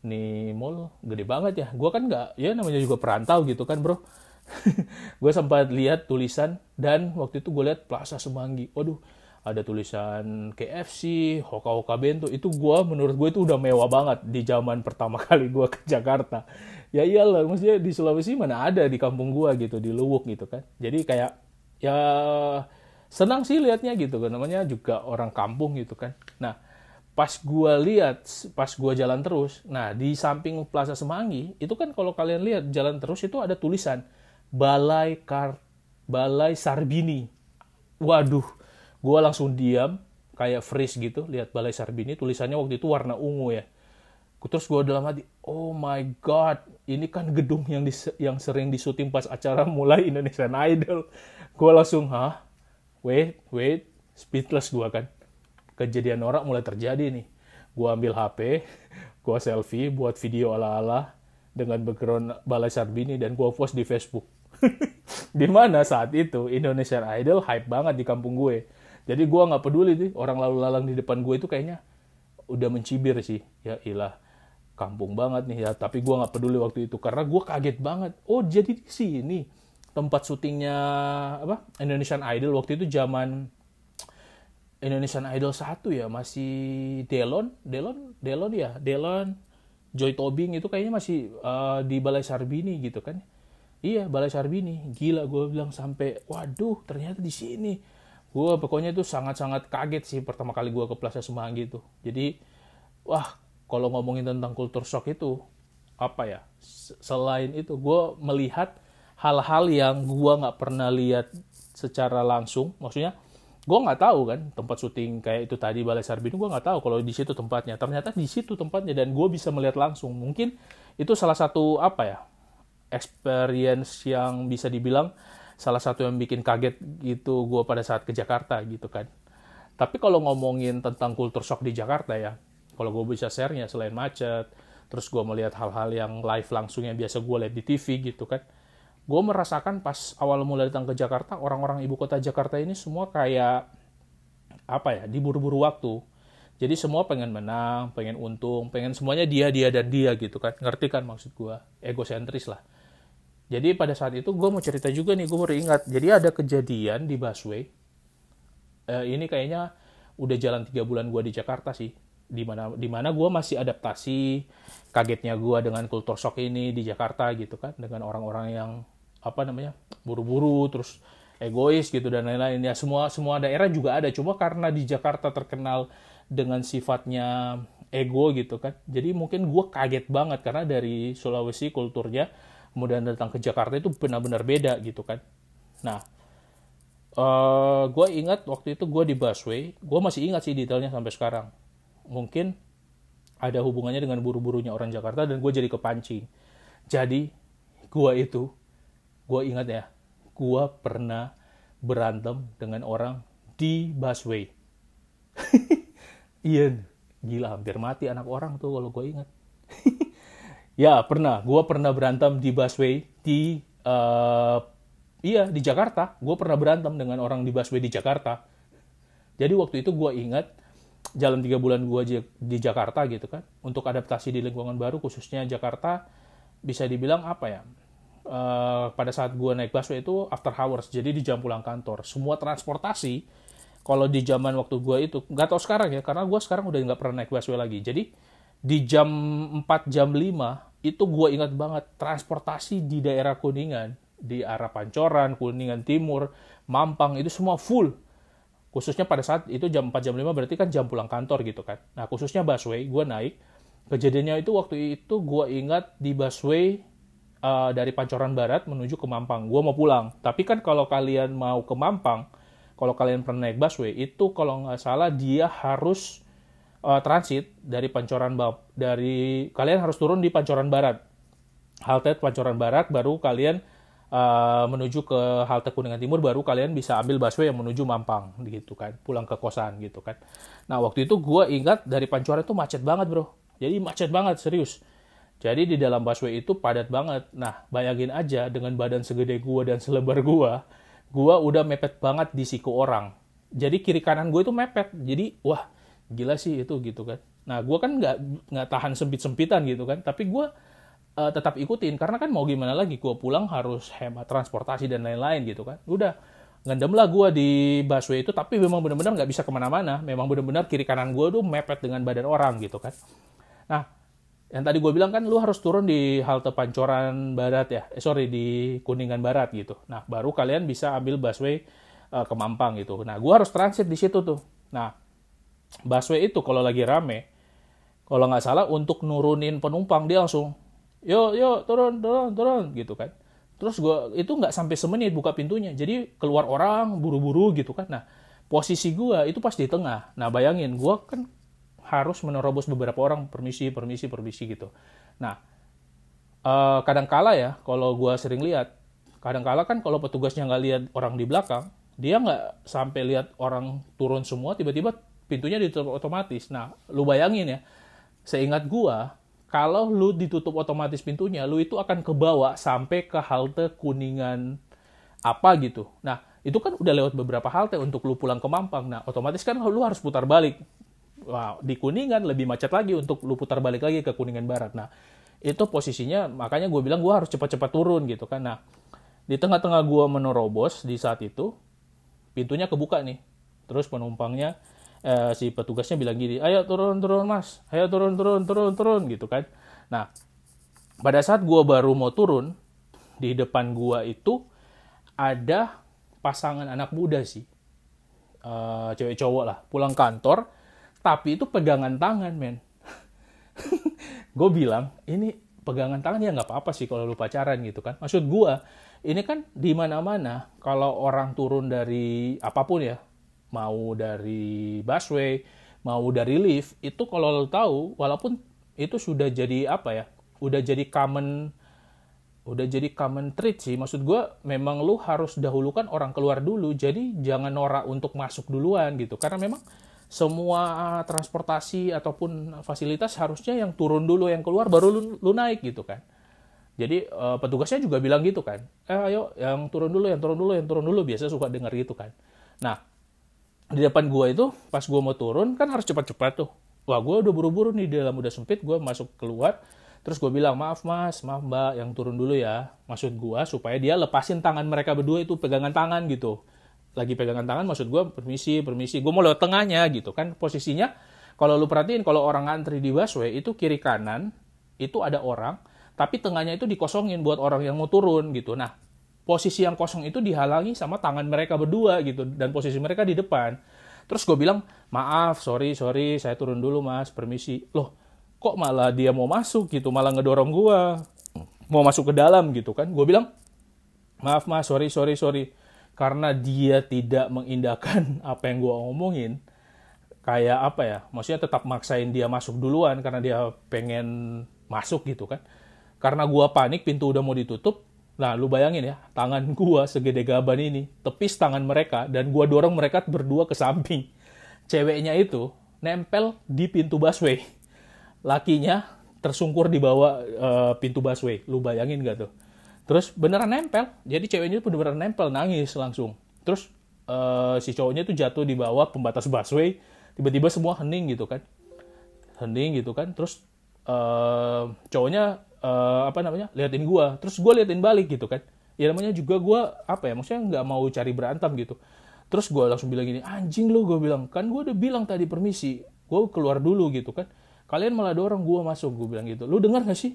nih mall gede banget ya. Gue kan nggak, ya namanya juga perantau gitu kan bro gue sempat lihat tulisan dan waktu itu gue lihat Plaza Semanggi. Waduh, ada tulisan KFC, Hoka Hoka Bento. Itu gue menurut gue itu udah mewah banget di zaman pertama kali gue ke Jakarta. Ya iyalah, maksudnya di Sulawesi mana ada di kampung gue gitu, di Luwuk gitu kan. Jadi kayak ya senang sih liatnya gitu kan. Namanya juga orang kampung gitu kan. Nah, pas gue lihat, pas gue jalan terus, nah di samping Plaza Semanggi, itu kan kalau kalian lihat jalan terus itu ada tulisan Balai Kar Balai Sarbini. Waduh, gue langsung diam, kayak freeze gitu, lihat Balai Sarbini, tulisannya waktu itu warna ungu ya. Terus gue dalam hati, oh my god, ini kan gedung yang dis yang sering disuting pas acara mulai Indonesian Idol. Gue langsung, hah? Wait, wait, speechless gue kan. Kejadian norak mulai terjadi nih. Gue ambil HP, gue selfie buat video ala-ala dengan background Balai Sarbini dan gue post di Facebook di mana saat itu Indonesian Idol hype banget di kampung gue. Jadi gue nggak peduli nih orang lalu lalang di depan gue itu kayaknya udah mencibir sih. Ya ilah kampung banget nih ya. Tapi gue nggak peduli waktu itu karena gue kaget banget. Oh jadi di sini tempat syutingnya apa Indonesian Idol waktu itu zaman Indonesian Idol satu ya masih Delon, Delon, Delon ya, Delon, Joy Tobing itu kayaknya masih uh, di Balai Sarbini gitu kan. Iya, Balai Sarbini. Gila, gue bilang sampai, waduh, ternyata di sini. Gue pokoknya itu sangat-sangat kaget sih pertama kali gue ke Plaza Semanggi itu. Jadi, wah, kalau ngomongin tentang kultur shock itu, apa ya? Selain itu, gue melihat hal-hal yang gue nggak pernah lihat secara langsung. Maksudnya, gue nggak tahu kan tempat syuting kayak itu tadi Balai Sarbini gue nggak tahu kalau di situ tempatnya ternyata di situ tempatnya dan gue bisa melihat langsung mungkin itu salah satu apa ya experience yang bisa dibilang salah satu yang bikin kaget gitu gue pada saat ke Jakarta gitu kan. Tapi kalau ngomongin tentang kultur shock di Jakarta ya, kalau gue bisa share-nya selain macet, terus gue melihat hal-hal yang live langsung yang biasa gue lihat di TV gitu kan, gue merasakan pas awal mulai datang ke Jakarta, orang-orang ibu kota Jakarta ini semua kayak apa ya, diburu-buru waktu. Jadi semua pengen menang, pengen untung, pengen semuanya dia, dia, dan dia gitu kan. Ngerti kan maksud gue? Egosentris lah. Jadi pada saat itu gue mau cerita juga nih, gue baru ingat. Jadi ada kejadian di busway. Uh, ini kayaknya udah jalan tiga bulan gue di Jakarta sih. Di mana di mana gue masih adaptasi kagetnya gue dengan kultur shock ini di Jakarta gitu kan, dengan orang-orang yang apa namanya buru-buru terus egois gitu dan lain-lain ya semua semua daerah juga ada cuma karena di Jakarta terkenal dengan sifatnya ego gitu kan jadi mungkin gue kaget banget karena dari Sulawesi kulturnya kemudian datang ke Jakarta itu benar-benar beda gitu kan. Nah, uh, eh, gue ingat waktu itu gue di busway, gue masih ingat sih detailnya sampai sekarang. Mungkin ada hubungannya dengan buru-burunya orang Jakarta dan gue jadi kepancing. Jadi, gue itu, gue ingat ya, gue pernah berantem dengan orang di busway. iya, gila hampir mati anak orang tuh kalau gue ingat. Ya pernah, gue pernah berantem di busway di uh, iya di Jakarta. Gue pernah berantem dengan orang di busway di Jakarta. Jadi waktu itu gue ingat jalan tiga bulan gue di Jakarta gitu kan, untuk adaptasi di lingkungan baru khususnya Jakarta bisa dibilang apa ya? Uh, pada saat gue naik busway itu after hours, jadi di jam pulang kantor. Semua transportasi kalau di zaman waktu gue itu nggak tahu sekarang ya, karena gue sekarang udah nggak pernah naik busway lagi. Jadi di jam 4 jam 5 itu gue ingat banget transportasi di daerah Kuningan di arah Pancoran, Kuningan Timur, Mampang itu semua full. Khususnya pada saat itu jam 4 jam 5 berarti kan jam pulang kantor gitu kan. Nah khususnya busway, gue naik. Kejadiannya itu waktu itu gue ingat di busway uh, dari Pancoran Barat menuju ke Mampang. Gue mau pulang. Tapi kan kalau kalian mau ke Mampang, kalau kalian pernah naik busway, itu kalau nggak salah dia harus uh, transit dari Pancoran dari kalian harus turun di Pancoran Barat. Halte Pancoran Barat baru kalian uh, menuju ke halte Kuningan Timur baru kalian bisa ambil busway yang menuju Mampang gitu kan, pulang ke kosan gitu kan. Nah, waktu itu gue ingat dari Pancoran itu macet banget, Bro. Jadi macet banget serius jadi di dalam busway itu padat banget. Nah, bayangin aja dengan badan segede gua dan selebar gua, gua udah mepet banget di siku orang. Jadi kiri kanan gue itu mepet. Jadi wah gila sih itu gitu kan. Nah, gua kan nggak nggak tahan sempit-sempitan gitu kan. Tapi gua uh, tetap ikutin karena kan mau gimana lagi gua pulang harus hemat transportasi dan lain-lain gitu kan. Udah ngendem lah gue di busway itu tapi memang benar-benar nggak bisa ke mana-mana memang benar-benar kiri kanan gue tuh mepet dengan badan orang gitu kan nah yang tadi gue bilang kan lu harus turun di halte Pancoran Barat ya, eh, sorry di Kuningan Barat gitu. Nah baru kalian bisa ambil busway uh, ke Mampang gitu. Nah gue harus transit di situ tuh. Nah busway itu kalau lagi rame, kalau nggak salah untuk nurunin penumpang dia langsung, yo yo turun turun turun gitu kan. Terus gue itu nggak sampai semenit buka pintunya, jadi keluar orang buru-buru gitu kan. Nah posisi gue itu pas di tengah. Nah bayangin gue kan harus menerobos beberapa orang permisi permisi permisi gitu nah uh, kadang kala ya kalau gue sering lihat kadang kala kan kalau petugasnya nggak lihat orang di belakang dia nggak sampai lihat orang turun semua tiba-tiba pintunya ditutup otomatis nah lu bayangin ya seingat gue kalau lu ditutup otomatis pintunya lu itu akan kebawa sampai ke halte kuningan apa gitu nah itu kan udah lewat beberapa halte untuk lu pulang ke Mampang. Nah, otomatis kan lu harus putar balik wow, di Kuningan lebih macet lagi untuk lu putar balik lagi ke Kuningan Barat. Nah, itu posisinya makanya gue bilang gue harus cepat-cepat turun gitu kan. Nah, di tengah-tengah gue menerobos di saat itu, pintunya kebuka nih. Terus penumpangnya, eh, si petugasnya bilang gini, ayo turun, turun mas, ayo turun, turun, turun, turun gitu kan. Nah, pada saat gue baru mau turun, di depan gue itu ada pasangan anak muda sih. Uh, cewek cowok lah, pulang kantor, tapi itu pegangan tangan men gue bilang ini pegangan tangan ya nggak apa-apa sih kalau lu pacaran gitu kan maksud gue ini kan di mana-mana kalau orang turun dari apa pun ya mau dari busway mau dari lift itu kalau lo tahu walaupun itu sudah jadi apa ya udah jadi common udah jadi common treat sih. Maksud gue memang lu harus dahulukan orang keluar dulu. Jadi jangan norak untuk masuk duluan gitu. Karena memang semua transportasi ataupun fasilitas harusnya yang turun dulu yang keluar baru lu, lu naik gitu kan. Jadi uh, petugasnya juga bilang gitu kan. Eh ayo yang turun dulu yang turun dulu yang turun dulu. Biasa suka dengar gitu kan. Nah di depan gua itu pas gua mau turun kan harus cepat-cepat tuh. Wah gua udah buru-buru nih di dalam udah sempit gua masuk keluar. Terus gue bilang maaf mas maaf mbak yang turun dulu ya. Maksud gua supaya dia lepasin tangan mereka berdua itu pegangan tangan gitu. Lagi pegangan tangan maksud gue permisi permisi. Gue mau lewat tengahnya gitu kan. Posisinya kalau lu perhatiin kalau orang antri di busway itu kiri kanan itu ada orang tapi tengahnya itu dikosongin buat orang yang mau turun gitu. Nah posisi yang kosong itu dihalangi sama tangan mereka berdua gitu dan posisi mereka di depan. Terus gue bilang maaf sorry sorry saya turun dulu mas permisi. Loh kok malah dia mau masuk gitu malah ngedorong gue mau masuk ke dalam gitu kan? Gue bilang maaf mas sorry sorry sorry. Karena dia tidak mengindahkan apa yang gue omongin kayak apa ya maksudnya tetap maksain dia masuk duluan karena dia pengen masuk gitu kan. Karena gue panik pintu udah mau ditutup nah lu bayangin ya tangan gue segede gaban ini tepis tangan mereka dan gue dorong mereka berdua ke samping. Ceweknya itu nempel di pintu busway. Lakinya tersungkur di bawah uh, pintu busway. Lu bayangin gak tuh? Terus beneran nempel. Jadi ceweknya itu beneran nempel nangis langsung. Terus uh, si cowoknya itu jatuh di bawah pembatas busway. Tiba-tiba semua hening gitu kan. Hening gitu kan. Terus uh, cowoknya uh, apa namanya liatin gua. Terus gua liatin balik gitu kan. Ya namanya juga gua apa ya maksudnya nggak mau cari berantem gitu. Terus gua langsung bilang gini anjing lu gua bilang. Kan gua udah bilang tadi permisi gua keluar dulu gitu kan. Kalian malah dorong gua masuk gua bilang gitu. Lu dengar gak sih?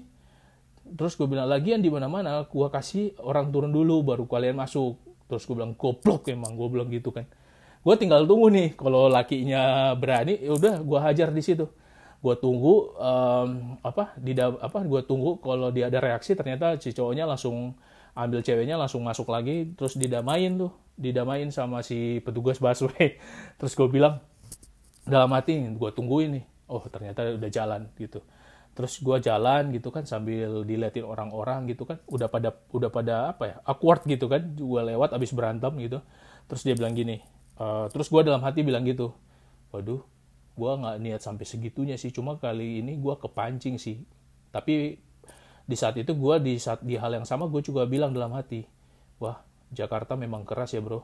Terus gue bilang lagian di mana mana gue kasih orang turun dulu baru kalian masuk. Terus gue bilang goblok emang gue bilang gitu kan. Gue tinggal tunggu nih kalau lakinya berani ya udah gue hajar di situ gue tunggu um, apa di apa gue tunggu kalau dia ada reaksi ternyata si cowoknya langsung ambil ceweknya langsung masuk lagi terus didamain tuh didamain sama si petugas busway. Terus gue bilang dalam hati gue tungguin nih. Oh ternyata udah jalan gitu. Terus gue jalan gitu kan sambil diliatin orang-orang gitu kan udah pada udah pada apa ya awkward gitu kan gue lewat abis berantem gitu. Terus dia bilang gini uh, terus gue dalam hati bilang gitu waduh gue nggak niat sampai segitunya sih cuma kali ini gue kepancing sih tapi di saat itu gue di saat di hal yang sama gue juga bilang dalam hati wah Jakarta memang keras ya bro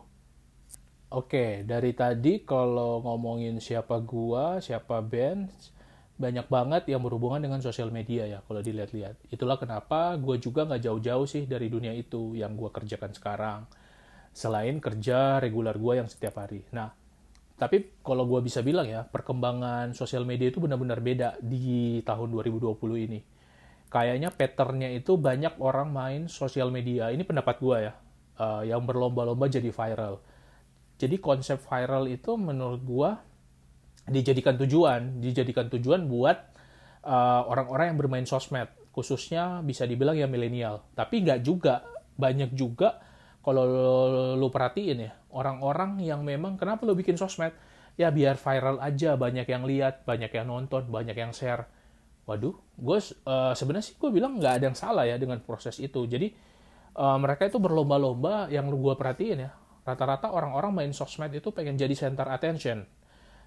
Oke, dari tadi kalau ngomongin siapa gua, siapa band, banyak banget yang berhubungan dengan sosial media ya kalau dilihat-lihat. Itulah kenapa gue juga nggak jauh-jauh sih dari dunia itu yang gue kerjakan sekarang. Selain kerja regular gue yang setiap hari. Nah, tapi kalau gue bisa bilang ya, perkembangan sosial media itu benar-benar beda di tahun 2020 ini. Kayaknya patternnya itu banyak orang main sosial media. Ini pendapat gue ya, uh, yang berlomba-lomba jadi viral jadi konsep viral itu menurut gua dijadikan tujuan, dijadikan tujuan buat uh, orang-orang yang bermain sosmed, khususnya bisa dibilang ya milenial. Tapi nggak juga, banyak juga kalau lu perhatiin ya, orang-orang yang memang kenapa lu bikin sosmed? Ya biar viral aja, banyak yang lihat, banyak yang nonton, banyak yang share. Waduh, gue uh, sebenarnya sih gue bilang nggak ada yang salah ya dengan proses itu. Jadi uh, mereka itu berlomba-lomba yang gue perhatiin ya, rata-rata orang-orang main sosmed itu pengen jadi center attention.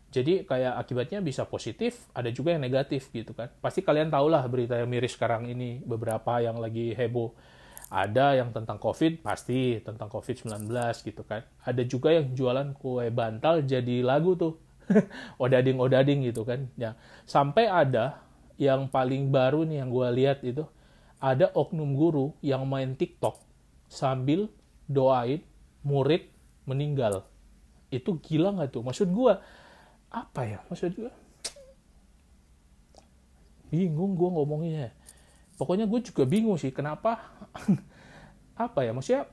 Jadi kayak akibatnya bisa positif, ada juga yang negatif gitu kan. Pasti kalian tahu lah berita yang miris sekarang ini, beberapa yang lagi heboh. Ada yang tentang COVID, pasti tentang COVID-19 gitu kan. Ada juga yang jualan kue bantal jadi lagu tuh. odading-odading gitu kan. Ya, sampai ada yang paling baru nih yang gue lihat itu, ada oknum guru yang main TikTok sambil doain murid meninggal. Itu gila nggak tuh? Maksud gue, apa ya? Maksud gue, bingung gue ngomongnya. Pokoknya gue juga bingung sih, kenapa, apa ya, maksudnya,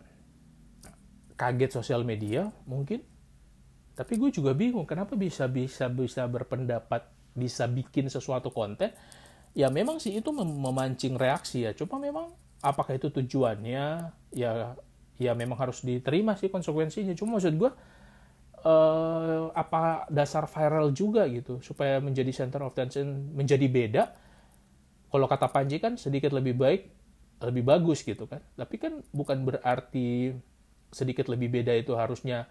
kaget sosial media mungkin, tapi gue juga bingung kenapa bisa bisa bisa berpendapat bisa bikin sesuatu konten. Ya memang sih itu memancing reaksi ya cuma memang apakah itu tujuannya ya ya memang harus diterima sih konsekuensinya. Cuma maksud gue uh, apa dasar viral juga gitu supaya menjadi center of attention menjadi beda kalau kata Panji kan sedikit lebih baik lebih bagus gitu kan. Tapi kan bukan berarti sedikit lebih beda itu harusnya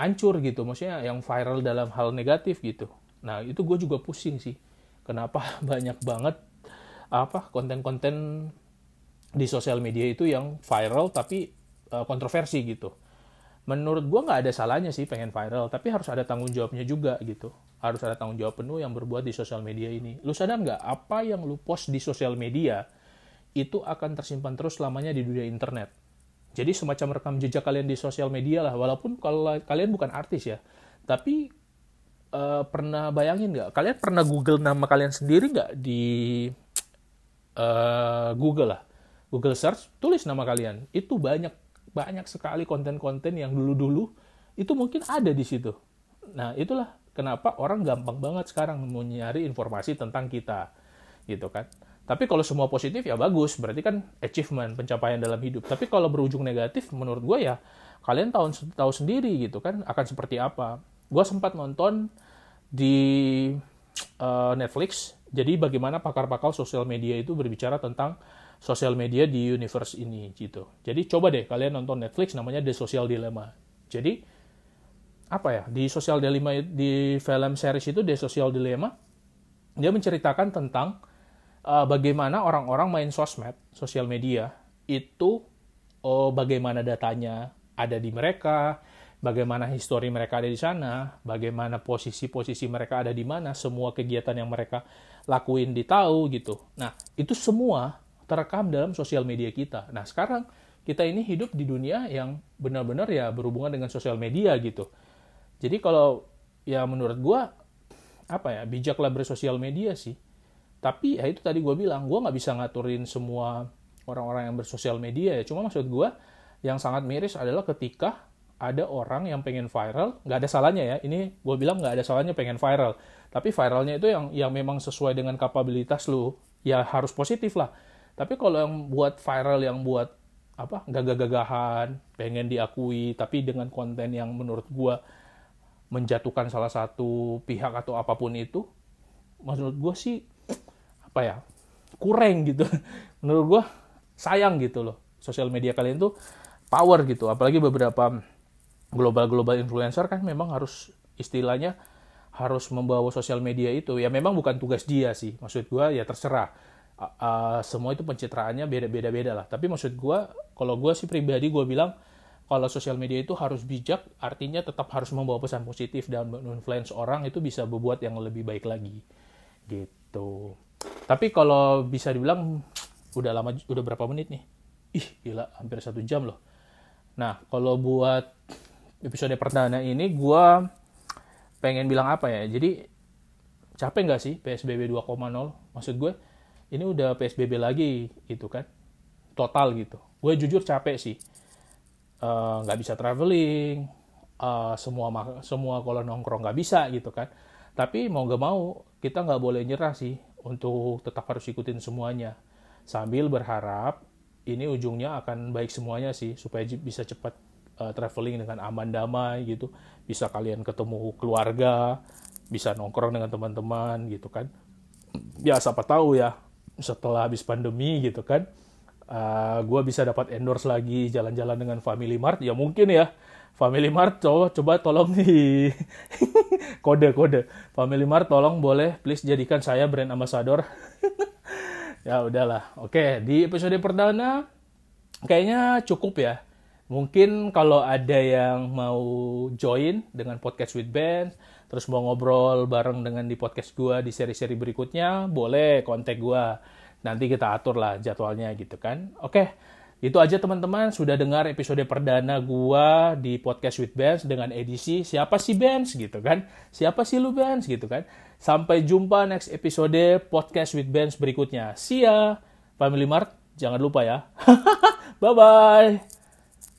hancur gitu. Maksudnya yang viral dalam hal negatif gitu. Nah itu gue juga pusing sih. Kenapa banyak banget apa konten-konten di sosial media itu yang viral tapi uh, kontroversi gitu. Menurut gue nggak ada salahnya sih pengen viral, tapi harus ada tanggung jawabnya juga gitu. Harus ada tanggung jawab penuh yang berbuat di sosial media ini. Lu sadar nggak apa yang lu post di sosial media itu akan tersimpan terus selamanya di dunia internet. Jadi semacam rekam jejak kalian di sosial media lah, walaupun kalau kalian bukan artis ya, tapi uh, pernah bayangin nggak? Kalian pernah Google nama kalian sendiri nggak di uh, Google lah? Google search, tulis nama kalian. Itu banyak banyak sekali konten-konten yang dulu-dulu itu mungkin ada di situ. Nah, itulah kenapa orang gampang banget sekarang mau nyari informasi tentang kita. Gitu kan. Tapi kalau semua positif ya bagus, berarti kan achievement, pencapaian dalam hidup. Tapi kalau berujung negatif, menurut gue ya kalian tahu tahu sendiri gitu kan akan seperti apa. Gue sempat nonton di uh, Netflix, jadi bagaimana pakar-pakar sosial media itu berbicara tentang sosial media di universe ini gitu. Jadi coba deh kalian nonton Netflix namanya The Social Dilemma. Jadi apa ya di Social Dilemma di film series itu The Social Dilemma dia menceritakan tentang uh, bagaimana orang-orang main sosmed, sosial media itu oh, bagaimana datanya ada di mereka, bagaimana histori mereka ada di sana, bagaimana posisi-posisi mereka ada di mana, semua kegiatan yang mereka lakuin ditahu gitu. Nah, itu semua terekam dalam sosial media kita. Nah, sekarang kita ini hidup di dunia yang benar-benar ya berhubungan dengan sosial media gitu. Jadi kalau ya menurut gue apa ya bijaklah bersosial media sih. Tapi ya itu tadi gue bilang gue nggak bisa ngaturin semua orang-orang yang bersosial media ya. Cuma maksud gue yang sangat miris adalah ketika ada orang yang pengen viral, nggak ada salahnya ya. Ini gue bilang nggak ada salahnya pengen viral. Tapi viralnya itu yang yang memang sesuai dengan kapabilitas lu, ya harus positif lah. Tapi kalau yang buat viral yang buat apa gagah-gagahan, pengen diakui, tapi dengan konten yang menurut gue menjatuhkan salah satu pihak atau apa pun itu, menurut gue sih apa ya kurang gitu. Menurut gue sayang gitu loh. Sosial media kalian tuh power gitu. Apalagi beberapa global-global influencer kan memang harus istilahnya harus membawa sosial media itu. Ya memang bukan tugas dia sih. Maksud gue ya terserah. Uh, semua itu pencitraannya beda-beda-beda lah. Tapi maksud gue, kalau gue sih pribadi gue bilang, kalau sosial media itu harus bijak, artinya tetap harus membawa pesan positif dan influence orang itu bisa berbuat yang lebih baik lagi. Gitu. Tapi kalau bisa dibilang udah lama, udah berapa menit nih? Ih, gila, hampir satu jam loh. Nah, kalau buat episode perdana ini, gue pengen bilang apa ya? Jadi, capek nggak sih PSBB 2.0? Maksud gue, ini udah PSBB lagi, gitu kan? Total gitu. Gue jujur capek sih. Uh, nggak bisa traveling, uh, semua semua kalau nongkrong nggak bisa gitu kan. Tapi mau nggak mau, kita nggak boleh nyerah sih untuk tetap harus ikutin semuanya. Sambil berharap ini ujungnya akan baik semuanya sih, supaya bisa cepat uh, traveling dengan aman damai gitu. Bisa kalian ketemu keluarga, bisa nongkrong dengan teman-teman gitu kan. Ya siapa tahu ya setelah habis pandemi gitu kan, uh, gue bisa dapat endorse lagi jalan-jalan dengan Family Mart. Ya mungkin ya Family Mart coba coba tolong nih kode kode. Family Mart tolong boleh please jadikan saya brand ambassador. Ya udahlah. Oke di episode perdana kayaknya cukup ya. Mungkin kalau ada yang mau join dengan podcast with band terus mau ngobrol bareng dengan di podcast gue di seri-seri berikutnya boleh kontak gue nanti kita atur lah jadwalnya gitu kan oke itu aja teman-teman, sudah dengar episode perdana gua di Podcast with Bands dengan edisi Siapa sih Bands gitu kan? Siapa sih lu Bands gitu kan? Sampai jumpa next episode Podcast with Bands berikutnya. See ya! Family Mart, jangan lupa ya. Bye-bye!